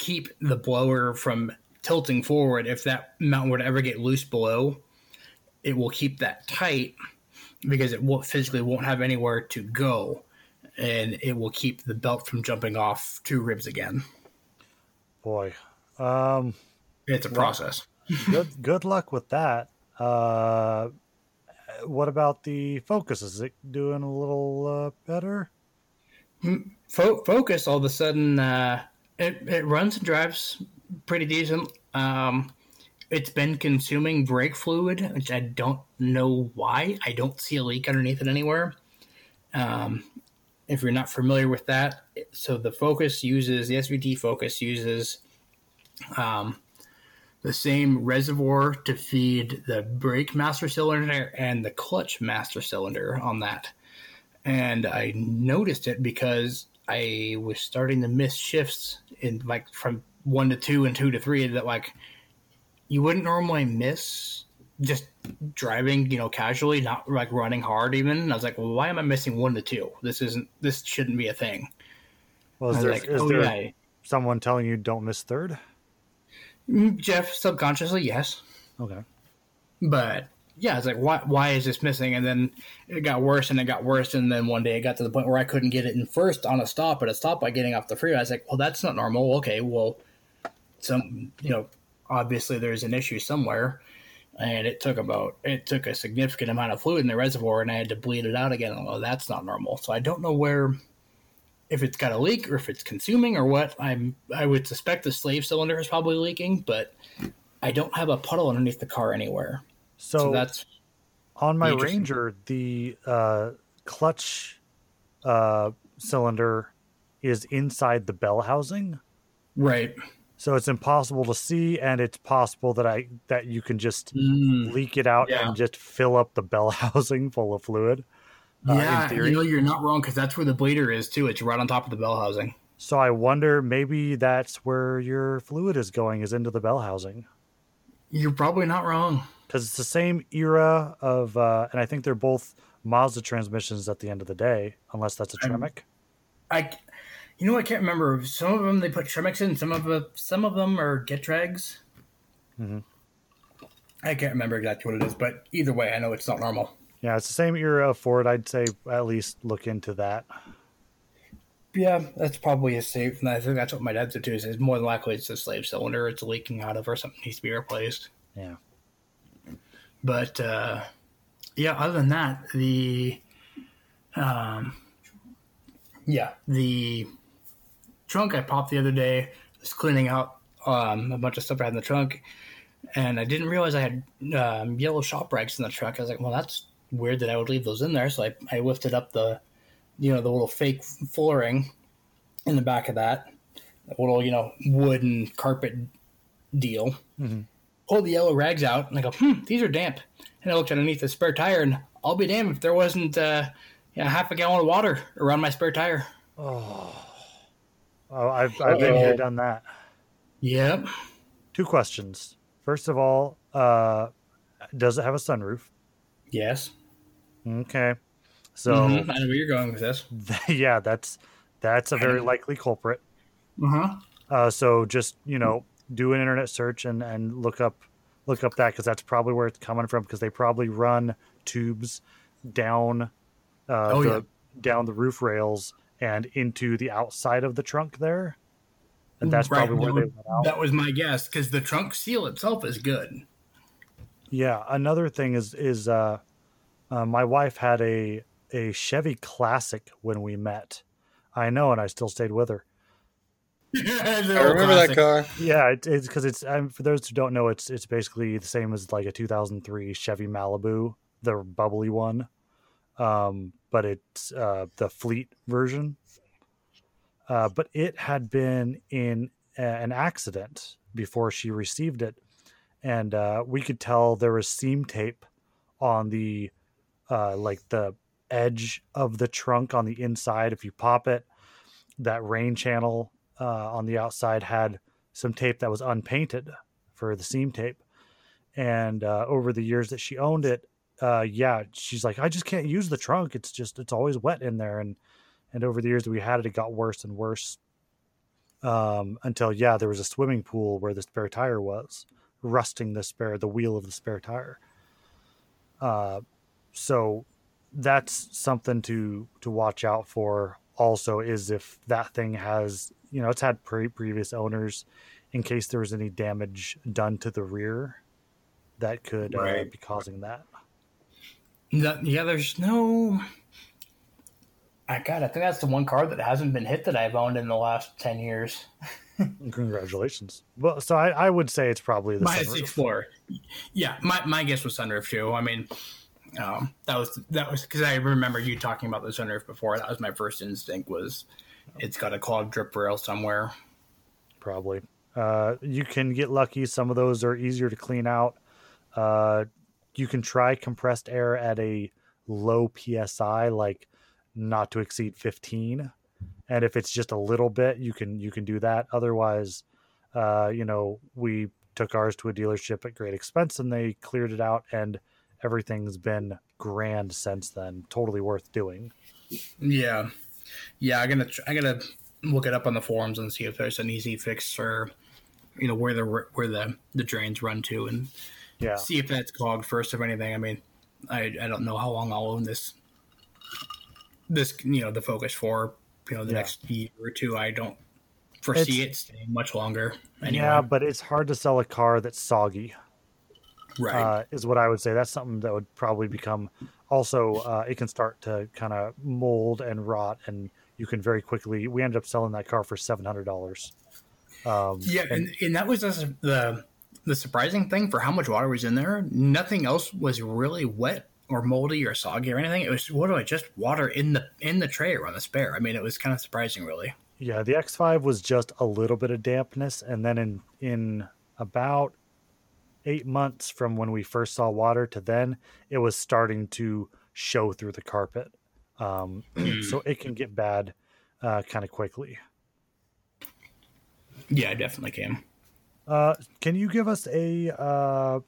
keep the blower from tilting forward. If that mount were to ever get loose below, it will keep that tight because it won't physically won't have anywhere to go, and it will keep the belt from jumping off two ribs again. Boy, um, It's a process. good good luck with that. Uh, what about the focus? Is it doing a little uh, better? Fo- focus all of a sudden uh, it, it runs and drives pretty decent. Um, it's been consuming brake fluid which i don't know why. I don't see a leak underneath it anywhere. Um, if you're not familiar with that so the focus uses the svt focus uses um, the same reservoir to feed the brake master cylinder and the clutch master cylinder on that. And I noticed it because I was starting to miss shifts in like from one to two and two to three that like you wouldn't normally miss just driving, you know, casually, not like running hard even. And I was like, well, why am I missing one to two? This isn't this shouldn't be a thing. Well, is was there, like, is oh there yeah. someone telling you don't miss third? Mm, Jeff, subconsciously, yes. Okay. But yeah, it's like why why is this missing? And then it got worse and it got worse, and then one day it got to the point where I couldn't get it in first on a stop at a stop by getting off the freeway. I was like, well, that's not normal. Okay, well, some you know, obviously there's an issue somewhere, and it took about it took a significant amount of fluid in the reservoir, and I had to bleed it out again. Well, that's not normal. So I don't know where. If it's got a leak or if it's consuming or what, I'm I would suspect the slave cylinder is probably leaking, but I don't have a puddle underneath the car anywhere. So, So that's on my. Ranger, the uh, clutch uh, cylinder is inside the bell housing, right. so it's impossible to see, and it's possible that I that you can just Mm. leak it out Yeah. and just fill up the bell housing full of fluid. uh, yeah, you know you're not wrong because that's where the bleeder is too. It's right on top of the bell housing. So I wonder maybe that's where your fluid is going is into the bell housing You're probably not wrong. because it's the same era of, uh, and I think they're both Mazda transmissions at the end of the day, unless that's a Tremec. I, you know, I can't remember. Some of them they put Tremecs in. Some of them, some of them are Getrags. Mhm. I can't remember exactly what it is, but either way, I know it's not normal. Yeah, it's the same era of Ford. I'd say at least look into that. Yeah, that's probably a safe. And I think that's what my dad said too. Is more than likely it's a slave cylinder. It's leaking out of or something needs to be replaced. Yeah. But uh, yeah, other than that, the um, yeah, the trunk I popped the other day was cleaning out um, a bunch of stuff I had in the trunk, and I didn't realize I had um, yellow shop rags in the trunk. I was like, well, that's weird that I would leave those in there. So I, I lifted up the you know the little fake flooring in the back of that, little you know wooden carpet deal Mhm. pull the yellow rags out and I go, hmm, these are damp. And I looked underneath the spare tire and I'll be damned if there wasn't uh, you know, half a gallon of water around my spare tire. Oh, oh I've, I've been here, done that. Yep. Two questions. First of all, uh, does it have a sunroof? Yes. Okay. So Mhm. I know where you're going with this. yeah, that's that's a very likely culprit. Uh-huh. Uh, so just you know, do an internet search and and look up look up that because that's probably where it's coming from because they probably run tubes down uh, Oh, the yeah. down the roof rails and into the outside of the trunk there, and that's Right, probably where that they went out. That was my guess because the trunk seal itself is good. Yeah, another thing is is uh, uh, my wife had a a Chevy Classic when we met. I know, and I still stayed with her. I remember that car. Yeah, it, it's because it's um, for those who don't know, it's it's basically the same as like a 2003 Chevy Malibu, the bubbly one, um, but it's uh, the fleet version. Uh, but it had been in a, an accident before she received it, and uh, we could tell there was seam tape on the uh, like the edge of the trunk on the inside. If you pop it, that rain channel uh, on the outside had some tape that was unpainted for the seam tape. And uh, over the years that she owned it, uh, yeah, she's like, I just can't use the trunk. It's just it's always wet in there. And and over the years that we had it, it got worse and worse. Um, until yeah, there was a swimming pool where the spare tire was, rusting the spare the wheel of the spare tire. Uh, so that's something to to watch out for. Also, is if that thing has you know it's had pre- previous owners, in case there was any damage done to the rear, that could uh, Right. be causing that. No, yeah, there's no. I God, I think that's the one car that hasn't been hit that I've owned in the last ten years. Congratulations. Well, so I, I would say it's probably the Minus sunroof. Explorer. Yeah, my, my guess was sunroof too. I mean, um, that was that was because I remember you talking about the sunroof before. That was my first instinct was it's got a clogged drip rail somewhere. probably. Uh, you can get lucky. Some of those are easier to clean out. Uh, you can try compressed air at a low psi, like not to exceed 15. And if it's just a little bit, you can you can do that. Otherwise, uh, you know, we took ours to a dealership at great expense, and they cleared it out, and everything's been grand since then. Totally worth doing. Yeah, yeah. I gotta tr- I gotta look it up on the forums and see if there's an easy fix or you know where the where the the drains run to and Yeah. see if that's clogged first of anything. I mean, I I don't know how long I'll own this this you know the Focus for you know the Yeah. next year or two. I don't foresee it staying much longer. Anyway. Yeah, but it's hard to sell a car that's soggy. Right. uh, is what I would say. That's something that would probably become also uh, it can start to kind of mold and rot, and you can very quickly. We ended up selling that car for seven hundred dollars. Um, Yeah, and, and that was the, the the surprising thing for how much water was in there. Nothing else was really wet or moldy or soggy or anything. It was literally just water in the in the tray or on the spare. I mean, it was kind of surprising, really. yeah, the X5 was just a little bit of dampness, and then in in about eight months from when we first saw water to then, it was starting to show through the carpet. Um, so it can get bad uh, kind of quickly. Yeah, it definitely can. Uh, can you give us a uh,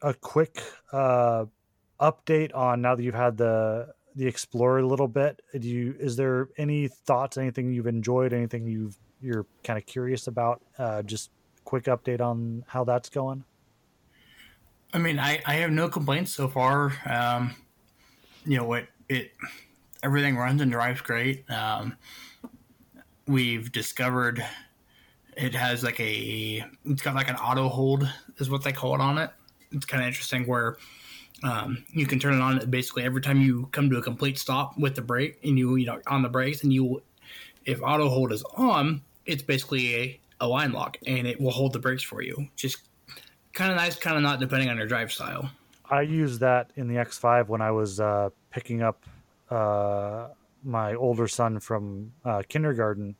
a quick uh, update on now that you've had the the Explorer a little bit? Do you is there any thoughts, anything you've enjoyed, anything you've you're kind of curious about? Uh, just quick update on how that's going. I mean, I, I have no complaints so far. Um, you know what? It everything runs and drives great. Um, we've discovered it has like a it's got like an auto hold is what they call it on it. It's kind of interesting where um, you can turn it on basically every time you come to a complete stop with the brake and you you know on the brakes and you if auto hold is on, it's basically a, a line lock and it will hold the brakes for you. Just kind of nice, kind of not, depending on your drive style. I used that in the X5 when I was uh, picking up uh, my older son from uh, kindergarten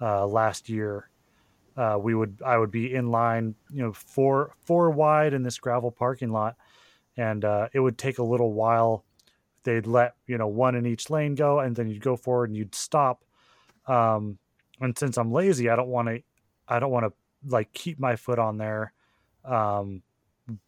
uh, last year. Uh, we would I would be in line, you know, four four wide in this gravel parking lot, and uh, it would take a little while. They'd let you know one in each lane go, and then you'd go forward and you'd stop. Um, and since I'm lazy, I don't want to, I don't want to like keep my foot on there. Um,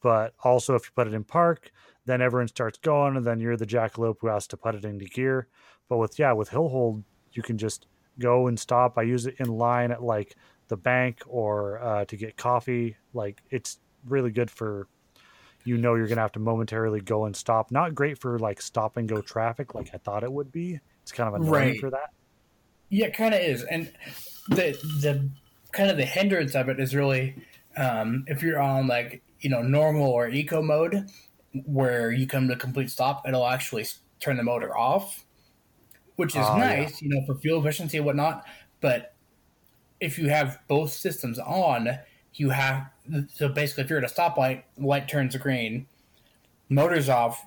but also if you put it in park, then everyone starts going, and then you're the jackalope who has to put it into gear. But with yeah, with hill hold, you can just go and stop. I use it in line at like the bank or uh, to get coffee. Like it's really good for you know you're gonna have to momentarily go and stop. Not great for like stop and go traffic like I thought it would be. It's kind of annoying Right. for that. Yeah, it kind of is, and the the kind of the hindrance of it is really um, if you're on like you know normal or eco mode, where you come to a complete stop, it'll actually turn the motor off, which is Oh, yeah. nice, you know, for fuel efficiency and whatnot. But if you have both systems on, you have so basically if you're at a stoplight, light turns green, motor's off,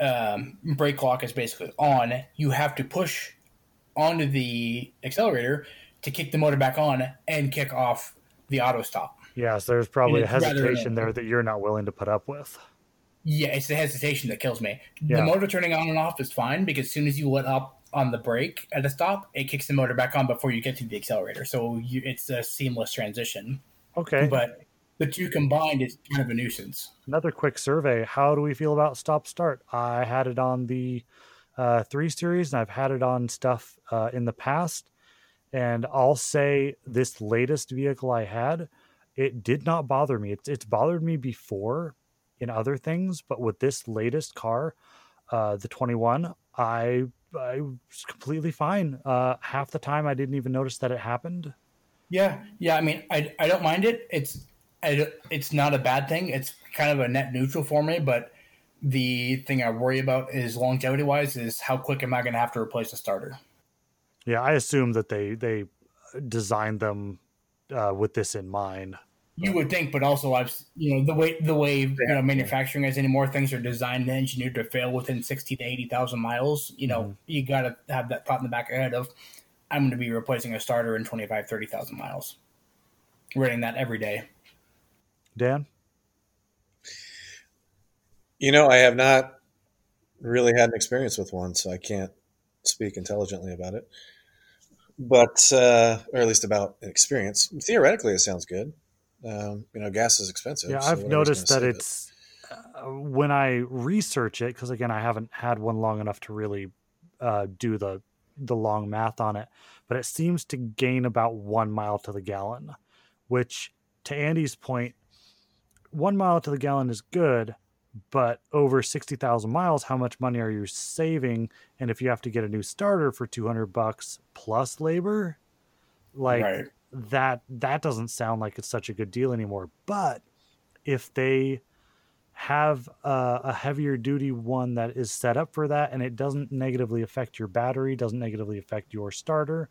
um, brake lock is basically on. You have to push onto the accelerator to kick the motor back on and kick off the auto stop. Yes, there's probably a hesitation there that you're not willing to put up with. Yeah, it's the hesitation that kills me. Yeah. The motor turning on and off is fine because as soon as you let up on the brake at a stop, it kicks the motor back on before you get to the accelerator. So you, it's a seamless transition. Okay. But the two combined is kind of a nuisance. Another quick survey. How do we feel about stop start? I had it on the uh, three series, and I've had it on stuff uh, in the past. And I'll say this latest vehicle I had, it did not bother me. It's it's bothered me before in other things, but with this latest car, uh, the 21, I I was completely fine. Uh, half the time, I didn't even notice that it happened. Yeah, yeah. I mean, I, I don't mind it. It's I, it's not a bad thing. It's kind of a net neutral for me. But the thing I worry about is longevity wise is how quick am I going to have to replace a starter? Yeah, I assume that they they designed them uh, with this in mind. You would think, but also I've you know the way the way you know, manufacturing is anymore. Things are designed and engineered to fail within sixty to eighty thousand miles. You know, Mhm. you got to have that thought in the back of your head of I'm going to be replacing a starter in 25, 30,000 miles. Running that every day. Dan, You know, I have not really had an experience with one, so I can't speak intelligently about it. But, uh, or at least about an experience. Theoretically, it sounds good. Um, you know, gas is expensive. yeah, so I've noticed that it's uh, when I research it because again, I haven't had one long enough to really uh, do the the long math on it, but it seems to gain about one mile to the gallon, which to Andy's point, one mile to the gallon is good, but over 60,000 miles, how much money are you saving? And if you have to get a new starter for 200 bucks plus labor, like right. That, that doesn't sound like it's such a good deal anymore. But if they have a, a heavier duty one that is set up for that and it doesn't negatively affect your battery, doesn't negatively affect your starter,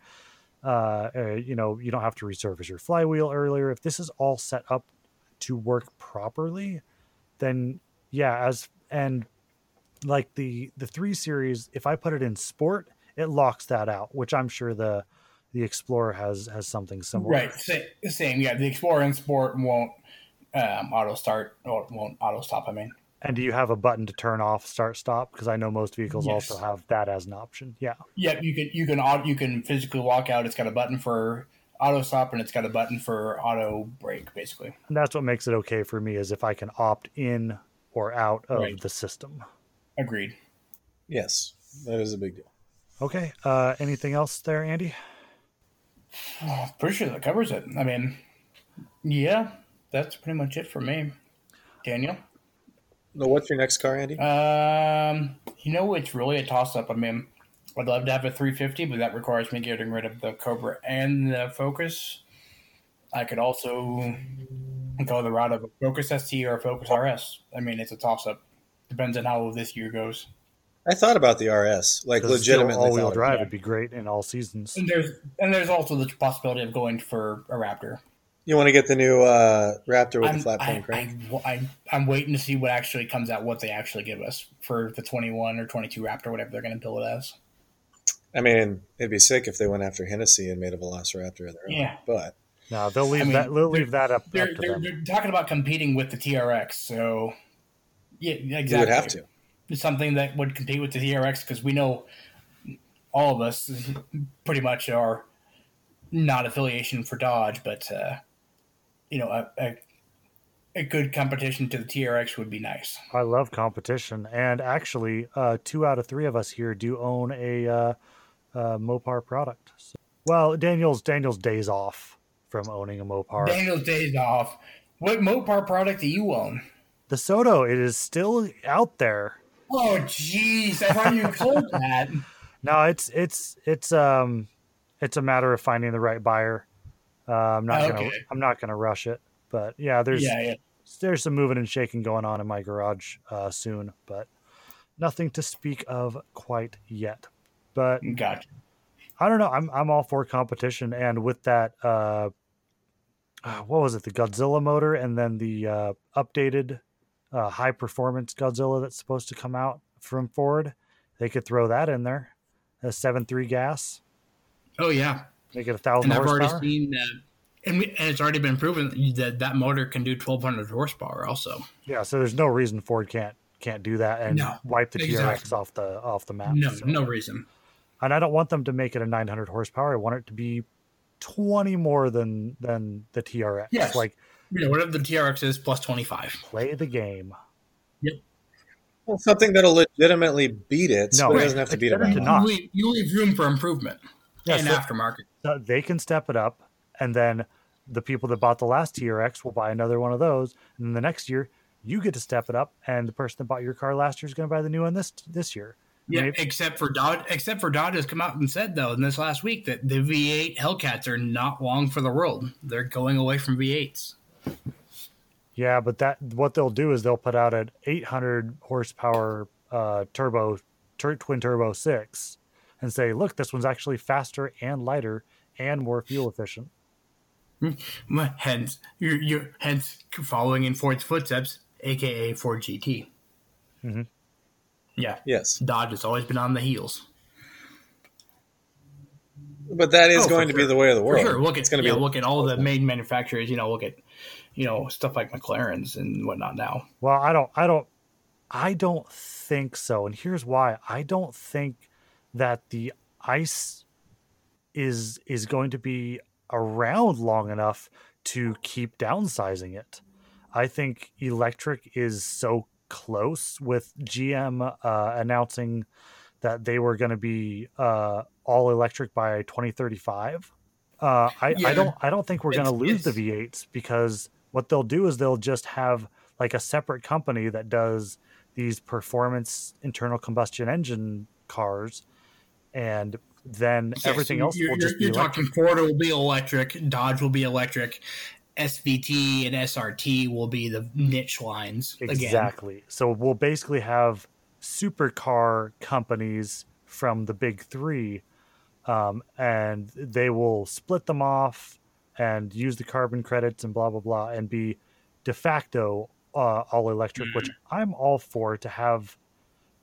uh, uh, you know, you don't have to resurface your flywheel earlier. If this is all set up to work properly, then yeah, as and like the the three series, if I put it in sport, it locks that out, which I'm sure the the Explorer has has something similar. Right. Same, same. Yeah. The Explorer and Sport won't um, auto start or won't auto stop. I mean, And do you have a button to turn off start stop? Because I know most vehicles Yes. also have that as an option. Yeah. yeah, you can you can au- you can physically walk out. It's got a button for auto stop and it's got a button for auto brake, basically. And that's what makes it okay for me is if I can opt in or out of Right. the system. Agreed. Yes, that is a big deal. Okay. Uh, anything else there, Andy? Pretty sure that covers it. I mean, yeah, that's pretty much it for me. Daniel. No, what's your next car, Andy? Um, you know, it's really a toss up. I mean, I'd love to have a 350, but that requires me getting rid of the Cobra and the Focus. I could also go the route of a Focus ST or a Focus RS. I mean, it's a toss up. Depends on how this year goes. I thought about the RS, like Because legitimately. all-wheel drive about would be great in all seasons. And there's and there's also the possibility of going for a Raptor. You want to get the new uh, Raptor with I'm, the flat I, phone crank? I, I, I'm waiting to see what actually comes out, what they actually give us for the 21 or 22 Raptor, whatever they're going to build it as. I mean, it'd be sick if they went after Hennessy and made a Velociraptor of their own. Yeah. But No, they'll leave I mean, that. They'll leave that up, up They're, to they're, them. they're talking about competing with the TRX, so yeah, exactly. you would have to. Something that would compete with the TRX because we know all of us pretty much are not affiliation for Dodge, but uh, you know, a, a a good competition to the TRX would be nice. I love competition, and actually, uh, two out of three of us here do own a uh, uh, Mopar product. So, well, Daniel's Daniel's days off from owning a Mopar. Daniel's days off. What Mopar product do you own? DeSoto, it is still out there. Oh, jeez! I thought you told that. No, it's it's it's um it's a matter of finding the right buyer. Uh, I'm not gonna Okay. I'm not gonna rush it, but yeah, there's Yeah, yeah. there's some moving and shaking going on in my garage uh, soon, but nothing to speak of quite yet. But Gotcha. I don't know. I'm I'm all for competition, and with that, uh, uh, what was it? The Godzilla motor, and then the uh, updated uh, high performance Godzilla that's supposed to come out from Ford. They could throw that in there. A seven three gas, Oh yeah, make it a thousand and I've horsepower. already seen that, and, we, and it's already been proven that that motor can do 1,200 horsepower. Also, Yeah, so there's no reason Ford can't can't do that and No, wipe the exactly. TRX off the off the map. No, So- no reason. and I don't want them to make it a 900 horsepower. I want it to be 20 more than than the TRX. Yes. Like You know, whatever the TRX is plus 25. play the game. Yep. Well, something that'll legitimately beat it. No, but it doesn't have to It's beat it to not. You leave, you leave room for improvement Yeah, and so- aftermarket. So they can step it up, and then the people that bought the last TRX will buy another one of those, and then the next year you get to step it up, and the person that bought your car last year is going to buy the new one this this year. Yeah, Maybe- except for Dodge. Except for Dodge has come out and said though in this last week that the V8 Hellcats are not long for the world. They're going away from V8s. Yeah, but that what they'll do is they'll put out an 800 horsepower uh, turbo tur- twin turbo six, and say, look, this one's actually faster and lighter and more fuel efficient. Hence, you're, you're hence following in Ford's footsteps, aka Ford GT. Mhm. Yeah, Yes, Dodge has always been on the heels. but that is Oh, going to be the way of the For world. sure, look at it's going to yeah, be look at all the main manufacturers. You know, look at you know stuff like McLarens and whatnot. Now, Well, I don't, I don't, I don't think so. And here's why: I don't think that the ICE is is going to be around long enough to keep downsizing it. I think electric is so close with GM uh, announcing that they were going to be uh, all electric by 2035. Uh, I, Yeah. I don't I don't think we're going to lose the V8s because what they'll do is they'll just have like a separate company that does these performance internal combustion engine cars, and then everything else You're, will just you're be electric. talking Ford will be electric, Dodge will be electric, SVT and SRT will be the niche lines again. Exactly. So we'll basically have supercar companies from the big three, um, and they will split them off and use the carbon credits and blah blah blah, and be de facto uh, all electric, which I'm all for to have.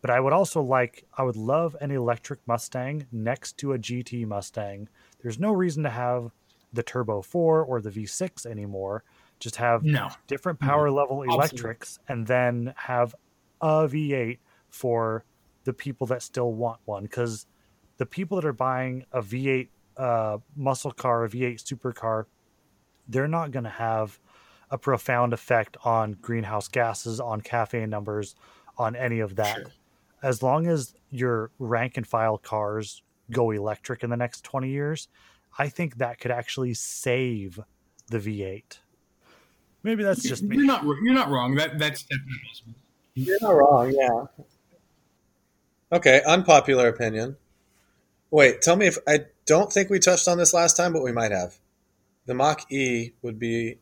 But I would also like, I would love an electric Mustang next to a GT Mustang. There's no reason to have the Turbo 4 or the V6 anymore. Just have No, different power level Absolutely. electrics and then have a V8 for the people that still want one because the people that are buying a V8 uh, muscle car, a V8 supercar, they're not going to have a profound effect on greenhouse gases, on CAFE numbers, on any of that. Sure. As long as your rank and file cars go electric in the next 20 years, I think that could actually save the V8. Maybe that's just me. You're not you're not wrong. That that's definitely possible. You're not wrong, yeah. Okay, unpopular opinion. Wait, tell me if I don't think we touched on this last time, but we might have. The Mach E would be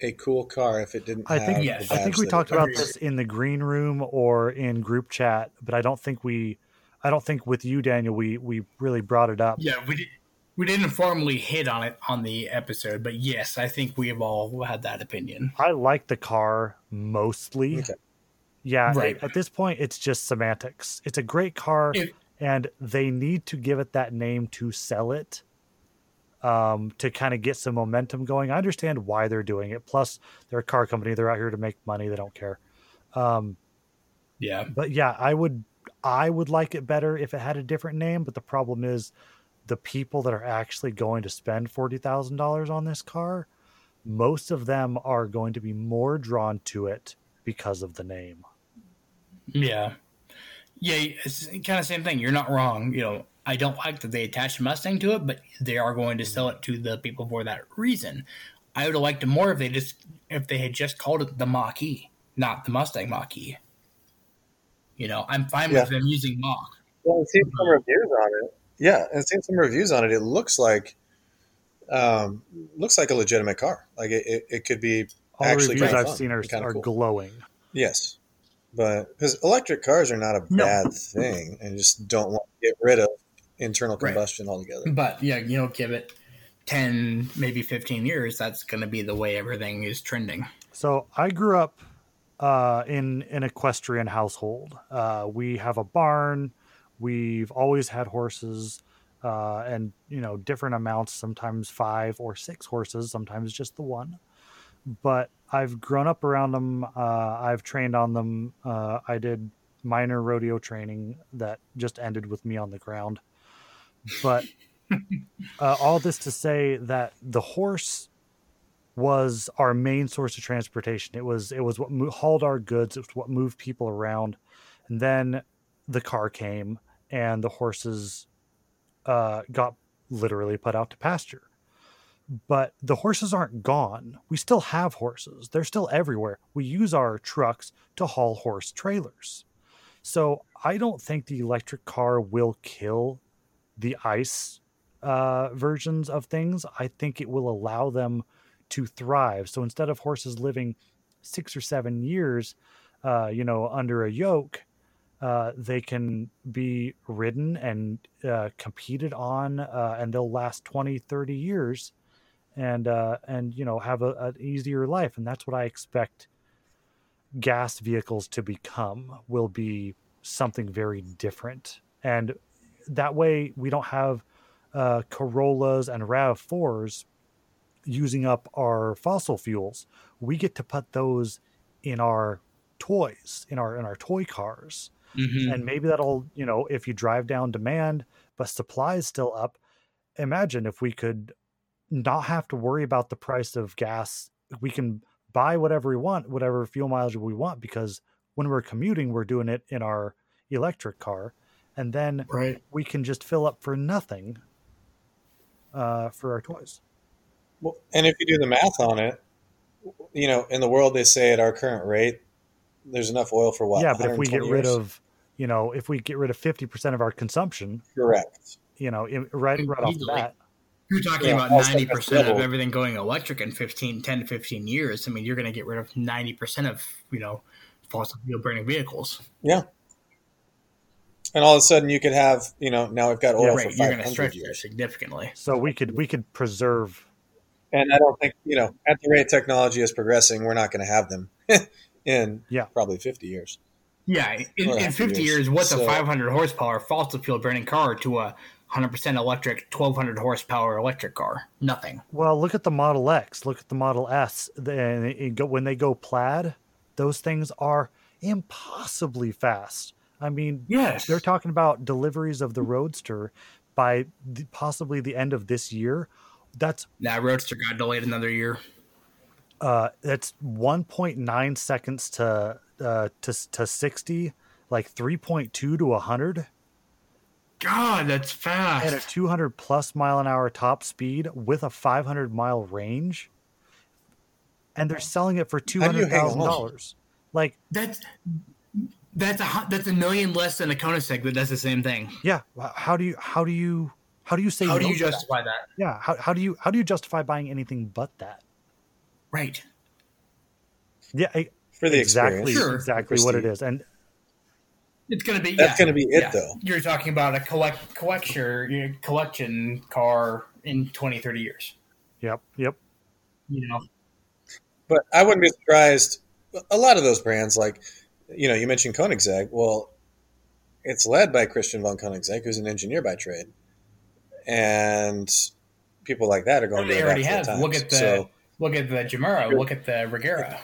a cool car if it didn't I have think yes. the I think we talked about Agreed. this in the green room or in group chat, but I don't think we I don't think with you Daniel we we really brought it up. Yeah, we did. We didn't formally hit on it on the episode, but yes, I think we have all had that opinion. I like the car mostly. Okay. Yeah, Right. at this point it's just semantics. It's a great car If- and they need to give it that name to sell it. Um, to kind of get some momentum going. I understand why they're doing it. Plus, they're a car company. They're out here to make money. They don't care. Um, Yeah, but yeah i would i would like it better if it had a different name but the problem is the people that are actually going to spend $40000 on this car most of them are going to be more drawn to it because of the name yeah, yeah. It's kind of same thing. You're not wrong. You know, I don't like that they attached Mustang to it, but they are going to sell it to the people for that reason. I would have liked it more if they just if they had just called it the Mach E, not the Mustang Mach E. You know, I'm fine Yeah. with them using Mach. Well, I've seen some reviews on it. Yeah, I've seen some reviews on it. It looks like um, looks like a legitimate car. Like it, it, it could be all Actually the reviews i've fun seen are, are cool. glowing yes, but because electric cars are not a No. bad thing, and just don't want to get rid of internal Right. combustion altogether. But yeah, you know, give it ten, maybe fifteen years. That's going to be the way everything is trending. So I grew up uh, in an equestrian household. Uh, we have a barn. We've always had horses, uh, and you know different amounts. Sometimes five or six horses. Sometimes just the one. but I've grown up around them. Uh, I've trained on them. Uh, I did minor rodeo training that just ended with me on the ground. But uh, all this to say that the horse was our main source of transportation. It was it was what mo- hauled our goods. It was what moved people around, and then the car came, and the horses uh, got literally put out to pasture. But the horses aren't gone. We still have horses. They're still everywhere. We use our trucks to haul horse trailers. So I don't think the electric car will kill the ICE uh, versions of things. I think it will allow them to thrive. So instead of horses living six or seven years, uh, you know, under a yoke, uh, they can be ridden and uh, competed on, uh, and they'll last 20, 30 years and, uh, and you know, have a, an easier life. And that's what I expect gas vehicles to become will be something very different. And that way we don't have uh, Corollas and RAV4s using up our fossil fuels. We get to put those in our toys, in our in our toy cars. Mhm. And maybe that'll, you know, if you drive down demand, but supply is still up. Imagine if we could not have to worry about the price of gas. We can buy whatever we want, whatever fuel mileage we want, because when we're commuting, we're doing it in our electric car. And then Right. we can just fill up for nothing uh, for our toys. Well, and if you do the math on it, you know, in the world they say at our current rate, there's enough oil for what? yeah, but if we get 120 rid of, you know, if we get rid of 50% of our consumption, correct, you know, in, right, right off the bat, You're talking Yeah, about ninety percent of everything going electric in 15, 10 to fifteen years. I mean, you're going to get rid of ninety percent of you know fossil fuel burning vehicles. yeah. And all of a sudden, you could have, you know, now we've got oil right, for you're going to 500 stretch years. significantly. so we could we could preserve And I don't think, you know, at the rate technology is progressing, we're not going to have them in Yeah. probably 50 years. Yeah, in, in fifty years. years, what's a 500 horsepower fossil fuel burning car to a 100% electric 1200 horsepower electric car? Nothing. Well, look at the Model X. Look at the Model S. When they go plaid, those things are impossibly fast. I mean, Yes, they're talking about deliveries of the Roadster by the, possibly the end of this year. That's that Roadster got delayed another year. uh, that's 1.9 seconds to uh, to to 60, like 3.2 to 100, God, that's fast. and a 200 plus mile an hour top speed with a 500 mile range. And they're selling it for two How do you hundred hang thousand on? dollars. Like That's that's a that's a million less than a Koenigsegg that does the same thing. yeah how do you how do you how do you say How do no you to that? justify that? yeah how, how do you how do you justify buying anything but that Right. yeah I- For the exactly experience. Sure. exactly what it is, and It's gonna be That's yeah, gonna be it, yeah. though. You're talking about a collect collector collection car in 20, 30 years. yep yep You know, But I wouldn't be surprised. A lot of those brands, like, you know, you mentioned Koenigsegg. Well, it's led by Christian von Koenigsegg, who's an engineer by trade. And people like that are going they to already have. Look at the So, look at the Gemera. Look at the Regera.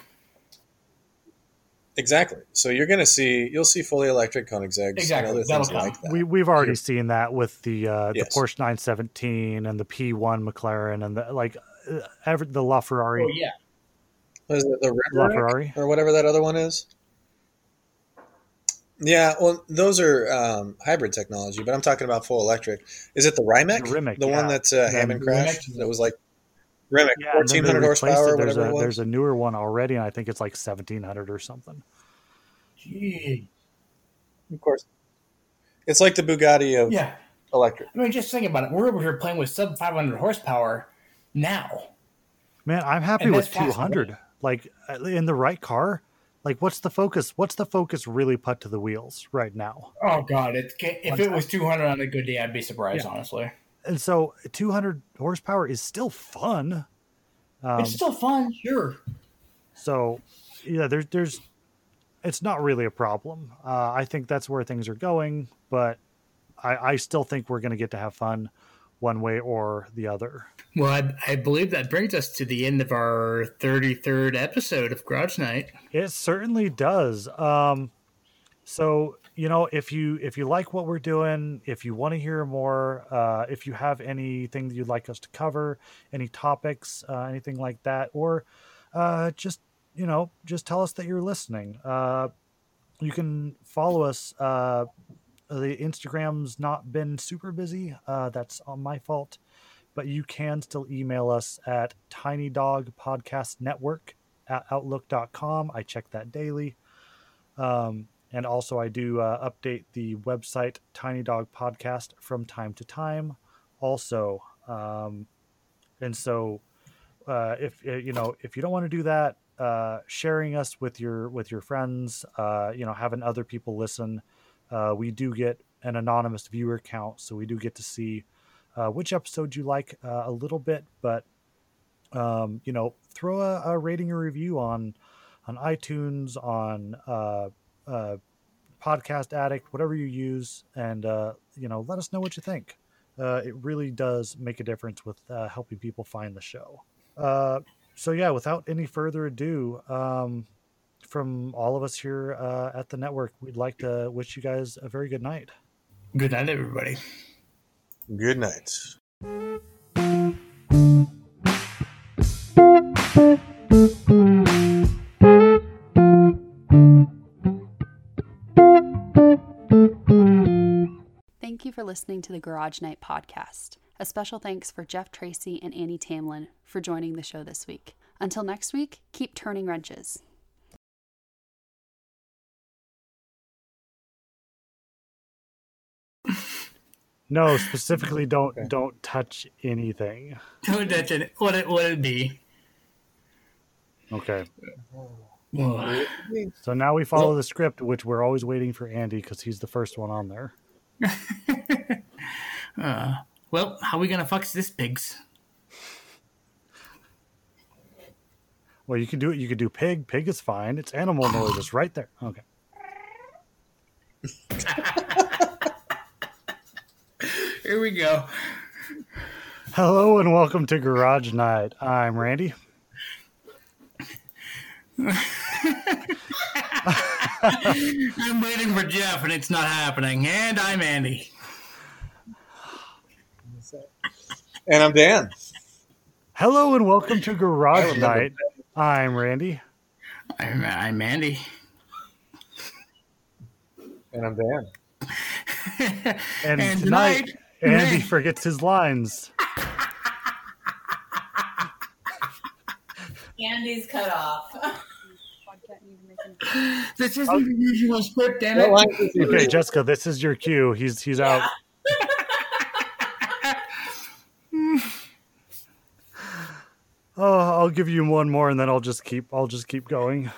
Exactly. So you're going to see, you'll see fully electric Koenigsegg's Exactly. and other That'll things come. like that. we, we've already seen that with the uh Yes. the porsche 917 and the p1 mclaren and the like uh, ever the laferrari Oh yeah. What is it, the Reverick laferrari or whatever that other one is? Yeah, well, those are um, hybrid technology, but I'm talking about full electric. Is it the Rimac? The Rimac, the one yeah. that uh, The Hammond Rimac. crashed? That was like Rimac, yeah and then they 1400 horsepower, it. there's a it there's a newer one already and i think it's like 1700 or something Gee. Of course. It's like the Bugatti of Yeah. electric. I mean, just think about it. We're over here playing with sub 500 horsepower now. Man, I'm happy And with 200. Like uh, in the right car, like what's the focus? What's the focus really put to the wheels right now? Oh God! It, if it was 200 on a good day, I'd be surprised. Yeah. Honestly, And so 200 horsepower is still fun. Um, it's still fun. Sure. so yeah, there's there's it's not really a problem. Uh, I think that's where things are going, but I, I still think we're going to get to have fun one way or the other. Well, I, I, believe that brings us to the end of our 33rd episode of Garage Night. It certainly does. Um, so you know, if you if you like what we're doing, if you want to hear more, uh, if you have anything that you'd like us to cover, any topics, uh, anything like that, or uh, just you know, just tell us that you're listening. Uh, you can follow us. Uh, the Instagram's not been super busy. Uh, that's on my fault, but you can still email us at Tiny Dog Podcast Network at outlook.com. I check that daily. Um, and also, I do uh, update the website Tiny Dog Podcast from time to time. Also, um, and so uh, if uh, you know if you don't want to do that, uh, sharing us with your with your friends, uh, you know, having other people listen, uh, we do get an anonymous viewer count, so we do get to see which episode you like a little bit. But um, you know, throw a, a rating or review on on iTunes on uh, Podcast Addict, whatever you use, and uh, you know, let us know what you think. Uh, it really does make a difference with uh, helping people find the show. Uh, so yeah, without any further ado, um, from all of us here uh, at the network, we'd like to wish you guys a very good night. Good night, everybody. Good night. Listening to the Garage Night podcast. A special thanks for Jeff Tracy and Annie Tamlin for joining the show this week. Until next week, keep turning wrenches. No, specifically, don't don't touch anything. Don't touch it. What it would it be? Okay. So now we follow the script, which we're always waiting for Andy because he's the first one on there. Uh, well, how are we gonna fuck this pigs? Well, you can do it. You could do pig. Pig is fine. It's animal noise. It's right there. Okay. Here we go. Hello and welcome to Garage Night. I'm Randy. I'm waiting for Jeff, and it's not happening. And I'm Andy. And I'm Dan. Hello and welcome to Garage Night. I'm Randy. I'm, I'm Andy. And I'm Dan. And, And tonight, tonight, Andy me. forgets his lines. Andy's cut off. This isn't the usual script, damn it. line Okay. Jessica, this is your cue. He's he's out. Oh, I'll give you one more, and then I'll just keep. I'll just keep going.